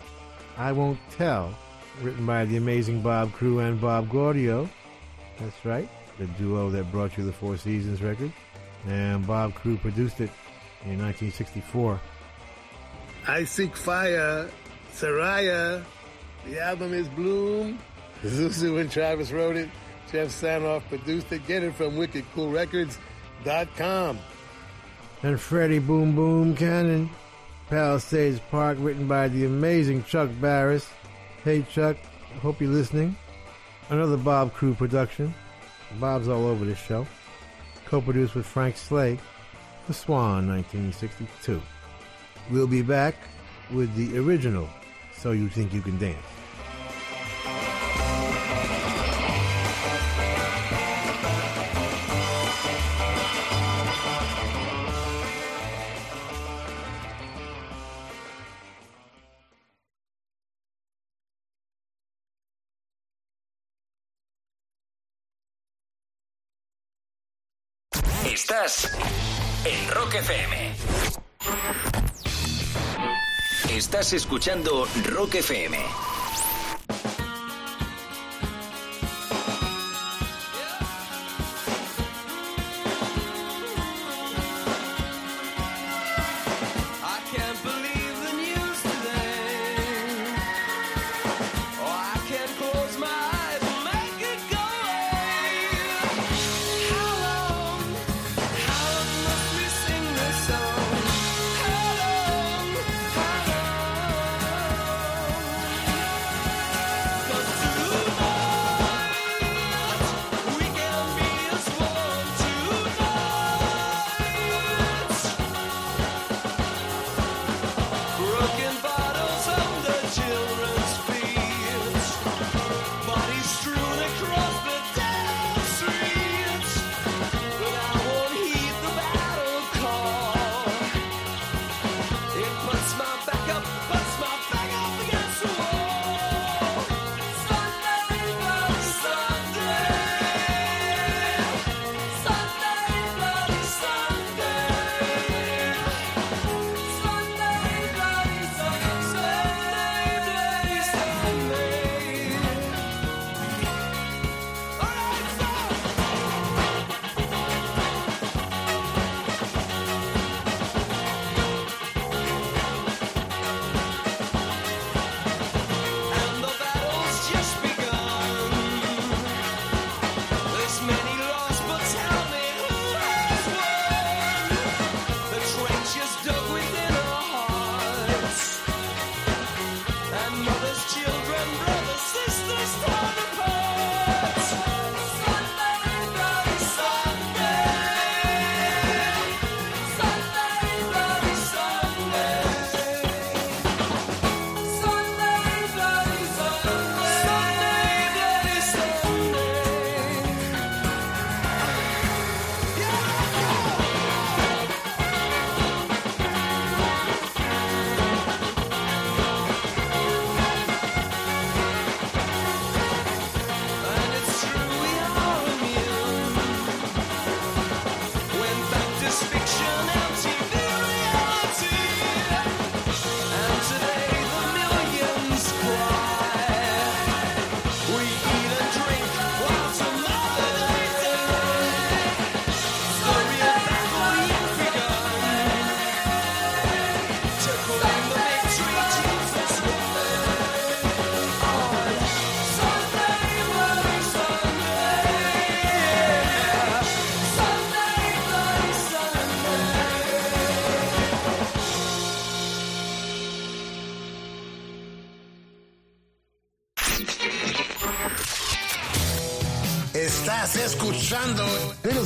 I Won't Tell, written by the amazing Bob Crewe and Bob Gaudio. That's right, the duo that brought you the Four Seasons record. And Bob Crewe produced it in 1964. I Seek Fire, Soraia. The album is Bloom. (laughs) ZouZou and Travis wrote it. Geoff Sanoff produced it. Get it from wickedcoolrecords.com. And Freddie Boom Boom Cannon, Palisades Park, written by the amazing Chuck Barris. Hey Chuck, hope you're listening. Another Bob Crewe production. Bob's all over this show. Co-produced with Frank Slay. The Swan, 1962. We'll be back with the original So You Think You Can Dance. En Rock FM. Estás escuchando Rock FM.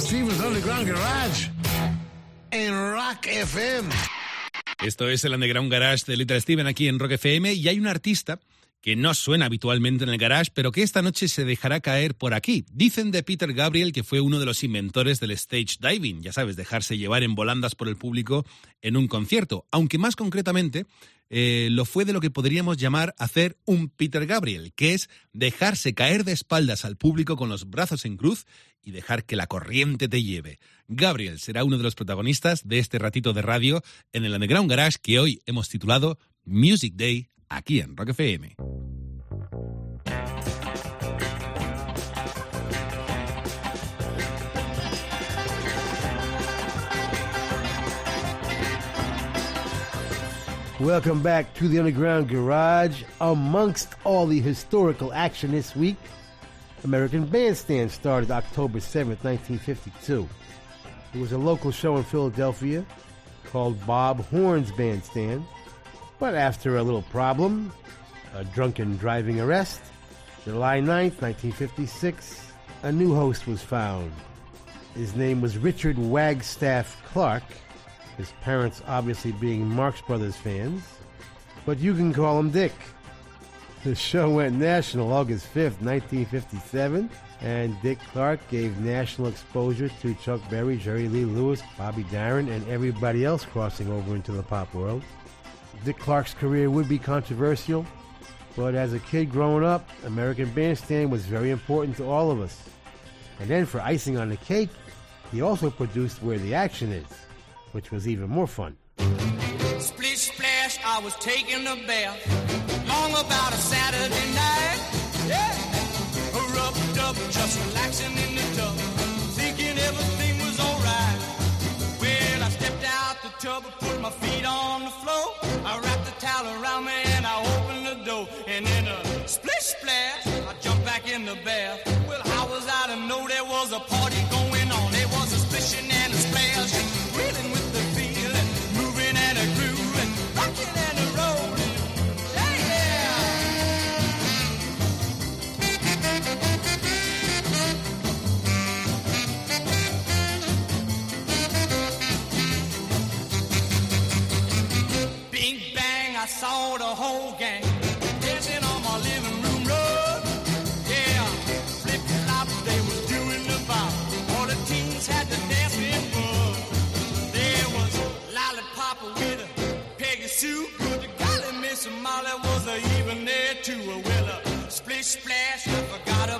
Steven's Underground Garage en Rock FM. Esto es el Underground Garage de Little Steven aquí en Rock FM y hay un artista que no suena habitualmente en el garage, pero que esta noche se dejará caer por aquí. Dicen de Peter Gabriel que fue uno de los inventores del stage diving, ya sabes, dejarse llevar en volandas por el público en un concierto, aunque más concretamente eh, lo fue de lo que podríamos llamar hacer un Peter Gabriel, que es dejarse caer de espaldas al público con los brazos en cruz y dejar que la corriente te lleve. Gabriel será uno de los protagonistas de este ratito de radio en el Underground Garage que hoy hemos titulado Music Day aquí en Rock FM. Welcome back to the Underground Garage. Amongst all the historical action this week, American Bandstand started October 7th, 1952. It was a local show in Philadelphia called Bob Horn's Bandstand. But after a little problem, a drunken driving arrest, July 9th, 1956, a new host was found. His name was Richard Wagstaff Clark, his parents obviously being Marx Brothers fans, but you can call him Dick. The show went national August 5th, 1957, and Dick Clark gave national exposure to Chuck Berry, Jerry Lee Lewis, Bobby Darin, and everybody else crossing over into the pop world. Dick Clark's career would be controversial, but as a kid growing up, American Bandstand was very important to all of us. And then for icing on the cake, he also produced Where the Action Is, which was even more fun. Splish splash, I was taking a bath. Long about a Saturday night. Yeah. Rubbed up, just relaxing in the tub. Thinking everything was alright. Well, I stepped out the tub and put my feet on the floor.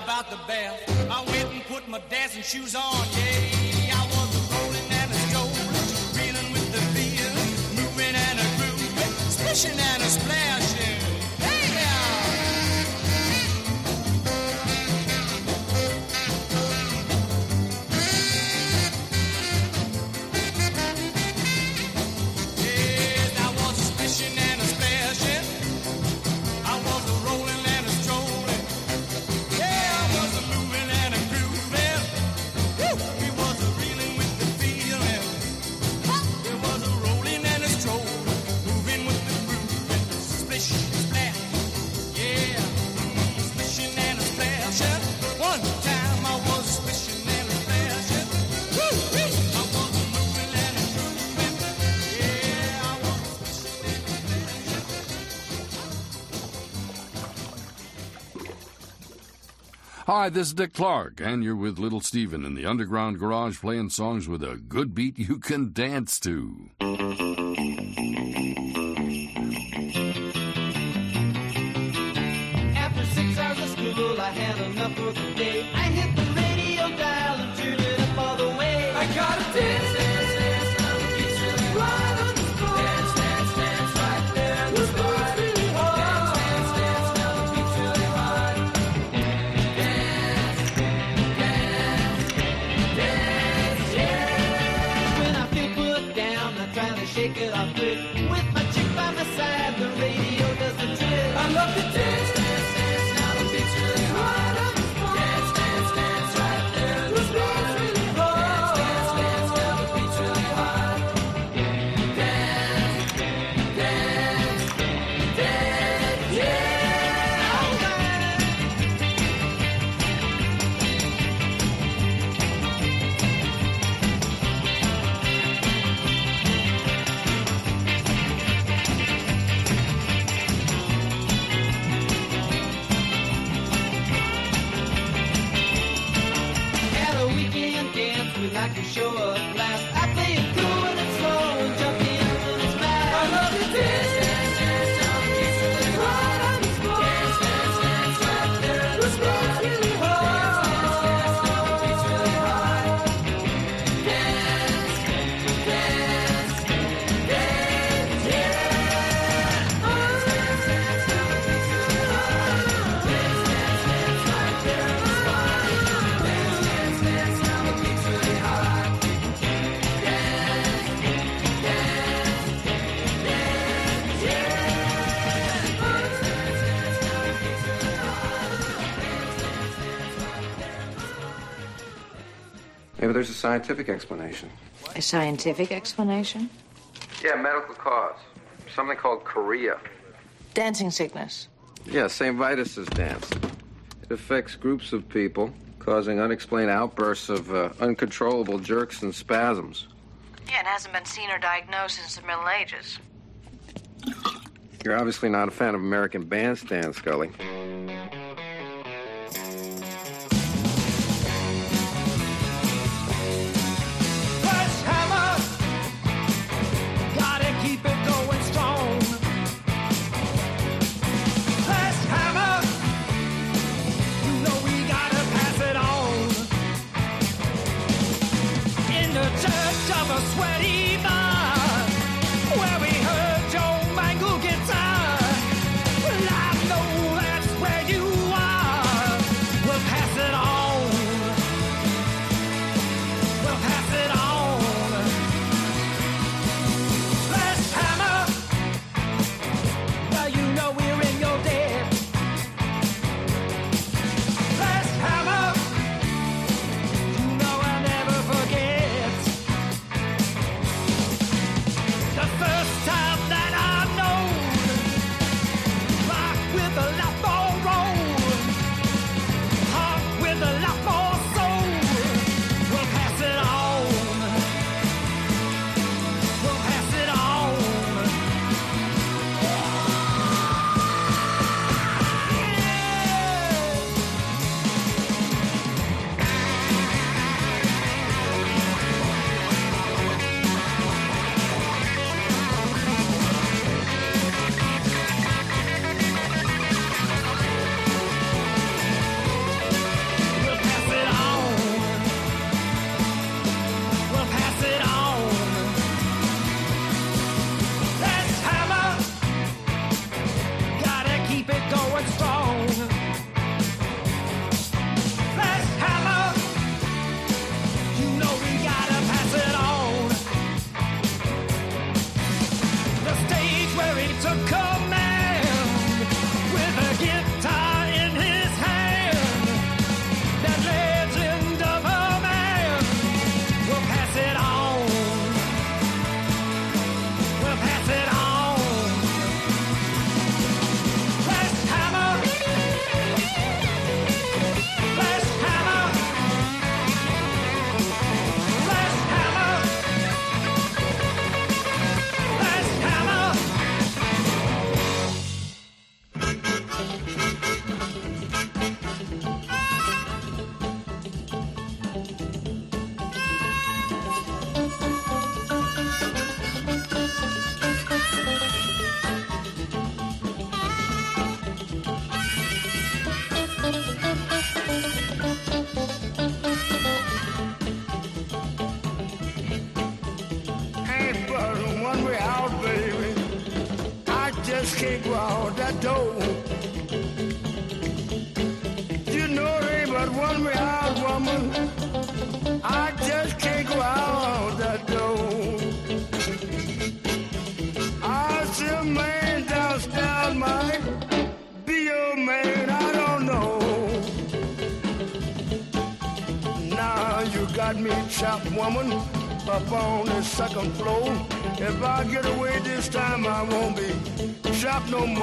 About the bath. I went and put my dancing shoes on. Yeah, I was a rolling and a strolling, reeling with the feeling, moving and a grooving, splishing and a splashing. Hi, this is Dick Clark, and you're with Little Steven in the Underground Garage playing songs with a good beat you can dance to. After six hours of school, I had enough for the day. I there's a scientific explanation. A scientific explanation? Yeah, medical cause. Something called chorea. Dancing sickness. Yeah, St. Vitus's dance. It affects groups of people, causing unexplained outbursts of uh, uncontrollable jerks and spasms. Yeah, it hasn't been seen or diagnosed since the Middle Ages. You're obviously not a fan of American Bandstand, Scully. no more.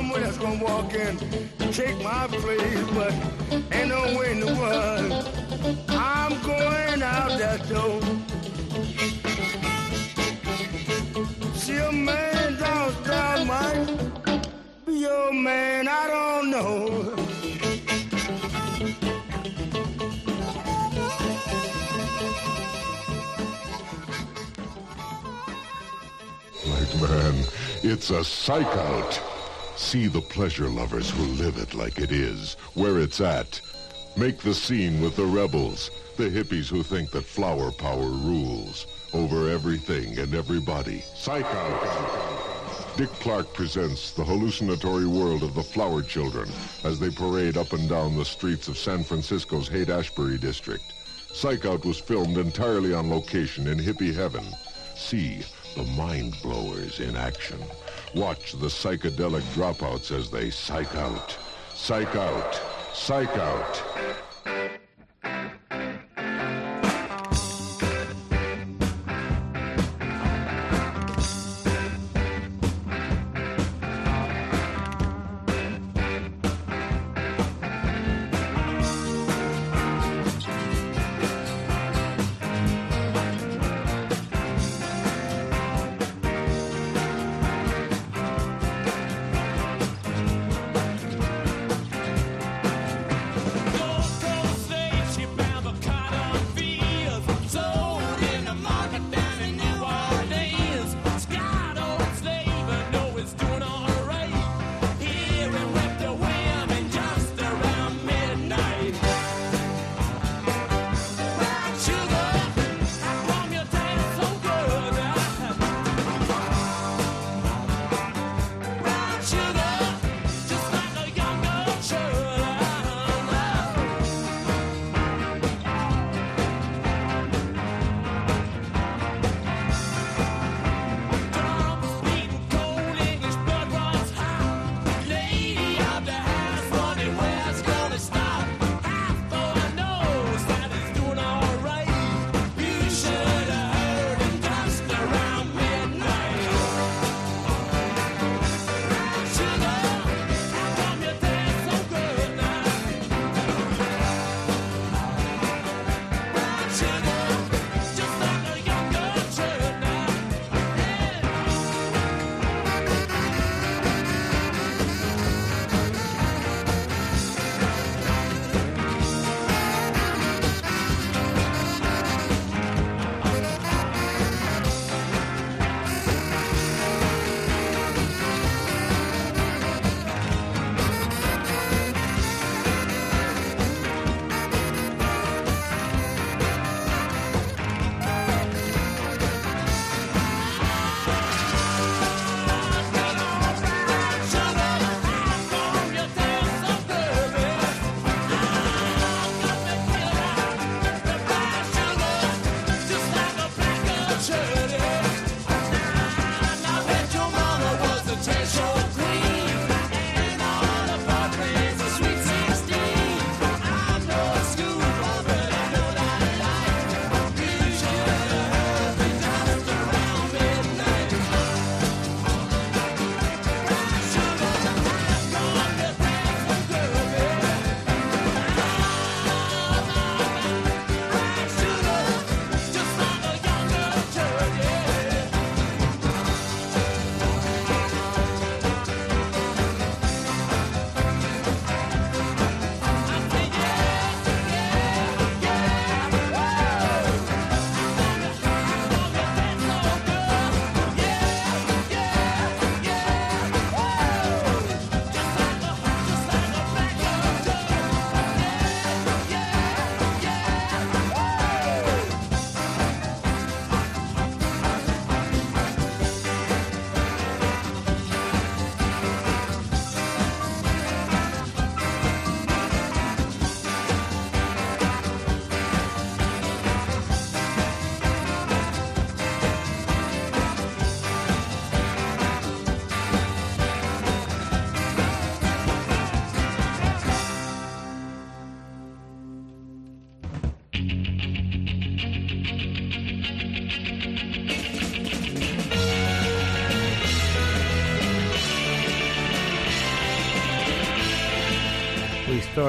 Someone that's gonna walk in take my place, but ain't no way in the world. I'm going out that door. See a man downstairs might be your man, I don't know. Like man, it's a psych out. See the pleasure lovers who live it like it is, where it's at. Make the scene with the rebels, the hippies who think that flower power rules over everything and everybody. Psych out. Dick Clark presents the hallucinatory world of the flower children as they parade up and down the streets of San Francisco's Haight-Ashbury district. Psych Out was filmed entirely on location in hippie heaven. See the mind blowers in action. Watch the psychedelic dropouts as they psych out. Psych out. Psych out.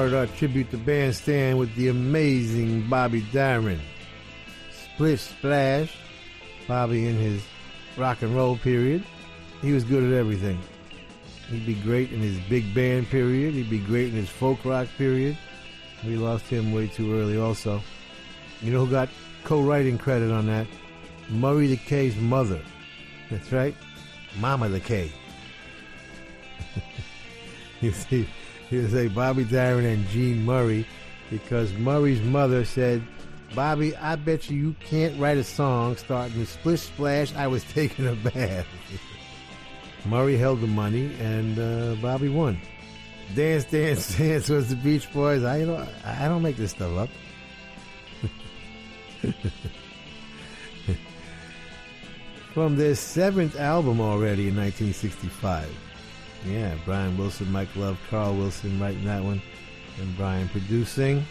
Started our tribute to Bandstand with the amazing Bobby Darin. Splish Splash, Bobby in his rock and roll period. He was good at everything. He'd be great in his big band period. He'd be great in his folk rock period. We lost him way too early also. You know who got co-writing credit on that? Murray the K's mother. That's right. Mama the (laughs) K. you see, you say Bobby Darin and Jean Murray because Murray's mother said, Bobby, I bet you you can't write a song starting with Splish Splash, I was (laughs) taking a bath. Murray held the money and uh, Bobby won. Dance, dance, (laughs) dance was the Beach Boys. I, know, I don't make this stuff up. (laughs) From their seventh album already in 1965. Yeah, Brian Wilson, Mike Love, Carl Wilson writing that one, and Brian producing.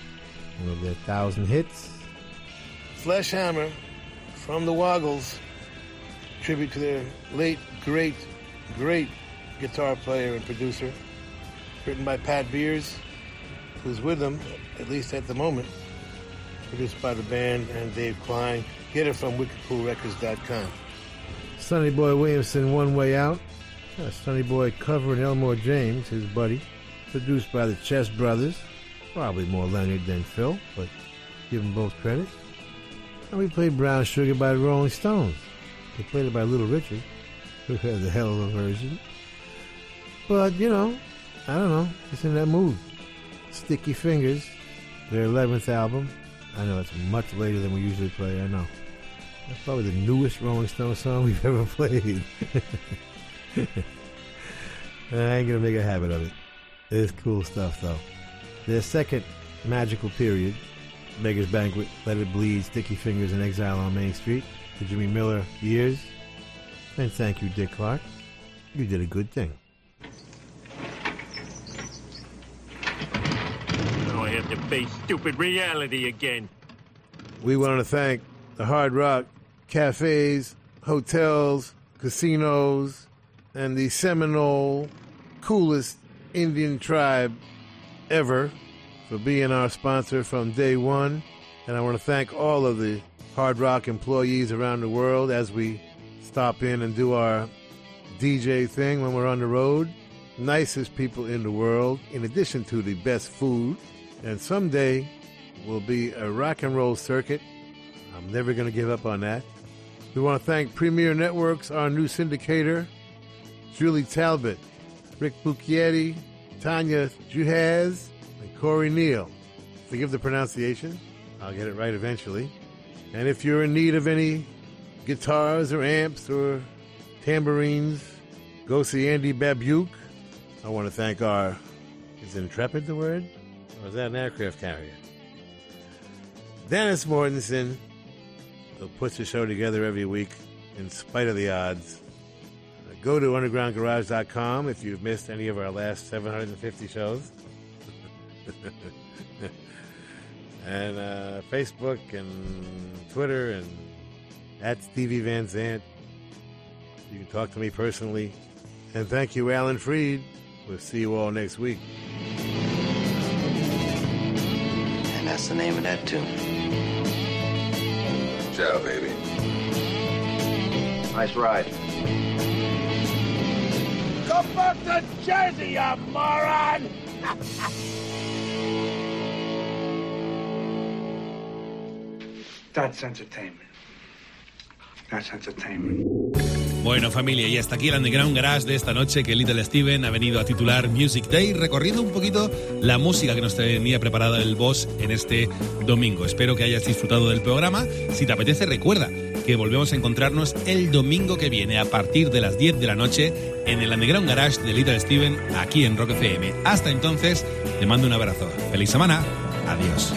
One of their thousand hits. Flesh Hammer from the Woggles. Tribute to their late, great, great guitar player and producer. Written by Pat Beers, who's with them, at least at the moment. Produced by the band and Dave Klein. Get it from wickedcoolrecords.com. Sonny Boy Williamson, One Way Out. Uh, Sonny Boy covering Elmore James, his buddy. Produced by the Chess Brothers. Probably more Leonard than Phil, but give them both credit. And we played Brown Sugar by the Rolling Stones. They played it by Little Richard, who had the hell of a version. But, you know, I don't know, just in that mood. Sticky Fingers, their 11th album. I know it's much later than we usually play, I know. That's probably the newest Rolling Stone song we've (laughs) ever played. (laughs) (laughs) I ain't gonna make a habit of it. It's cool stuff, though. Their second magical period, Beggar's Banquet, Let It Bleed, Sticky Fingers, and Exile on Main Street, the Jimmy Miller years. And thank you, Dick Clark. You did a good thing. Now I have to face stupid reality again. We want to thank the Hard Rock cafes, hotels, casinos, and the Seminole coolest Indian tribe ever for being our sponsor from day one. And I want to thank all of the Hard Rock employees around the world as we stop in and do our DJ thing when we're on the road. Nicest people in the world, in addition to the best food. And someday will be a rock and roll circuit. I'm never going to give up on that. We want to thank Premier Networks, our new syndicator, Julie Talbott, Rick Bucchietti, Tanya Juhaz, and Corey Neal. Forgive the pronunciation. I'll get it right eventually. And if you're in need of any guitars or amps or tambourines, go see Andy Babiuk. I want to thank our, is Intrepid the word? Or is that an aircraft carrier? Dennis Mortensen, who puts the show together every week in spite of the odds. Go to undergroundgarage.com if you've missed any of our last 750 shows. (laughs) and uh, Facebook and Twitter and at Stevie Van Zandt. You can talk to me personally. And thank you, Alan Freed. We'll see you all next week. And that's the name of that tune. Ciao, baby. Nice ride. Go back to Jersey, you moron! That's entertainment. That's entertainment. Bueno, familia, y hasta aquí el Underground Garage de esta noche que Little Steven ha venido a titular Music Day, recorriendo un poquito la música que nos tenía preparada el boss en este domingo. Espero que hayas disfrutado del programa. Si te apetece, recuerda que volvemos a encontrarnos el domingo que viene a partir de las 10 de la noche en el Underground Garage de Little Steven aquí en Rock FM. Hasta entonces, te mando un abrazo. ¡Feliz semana! Adiós.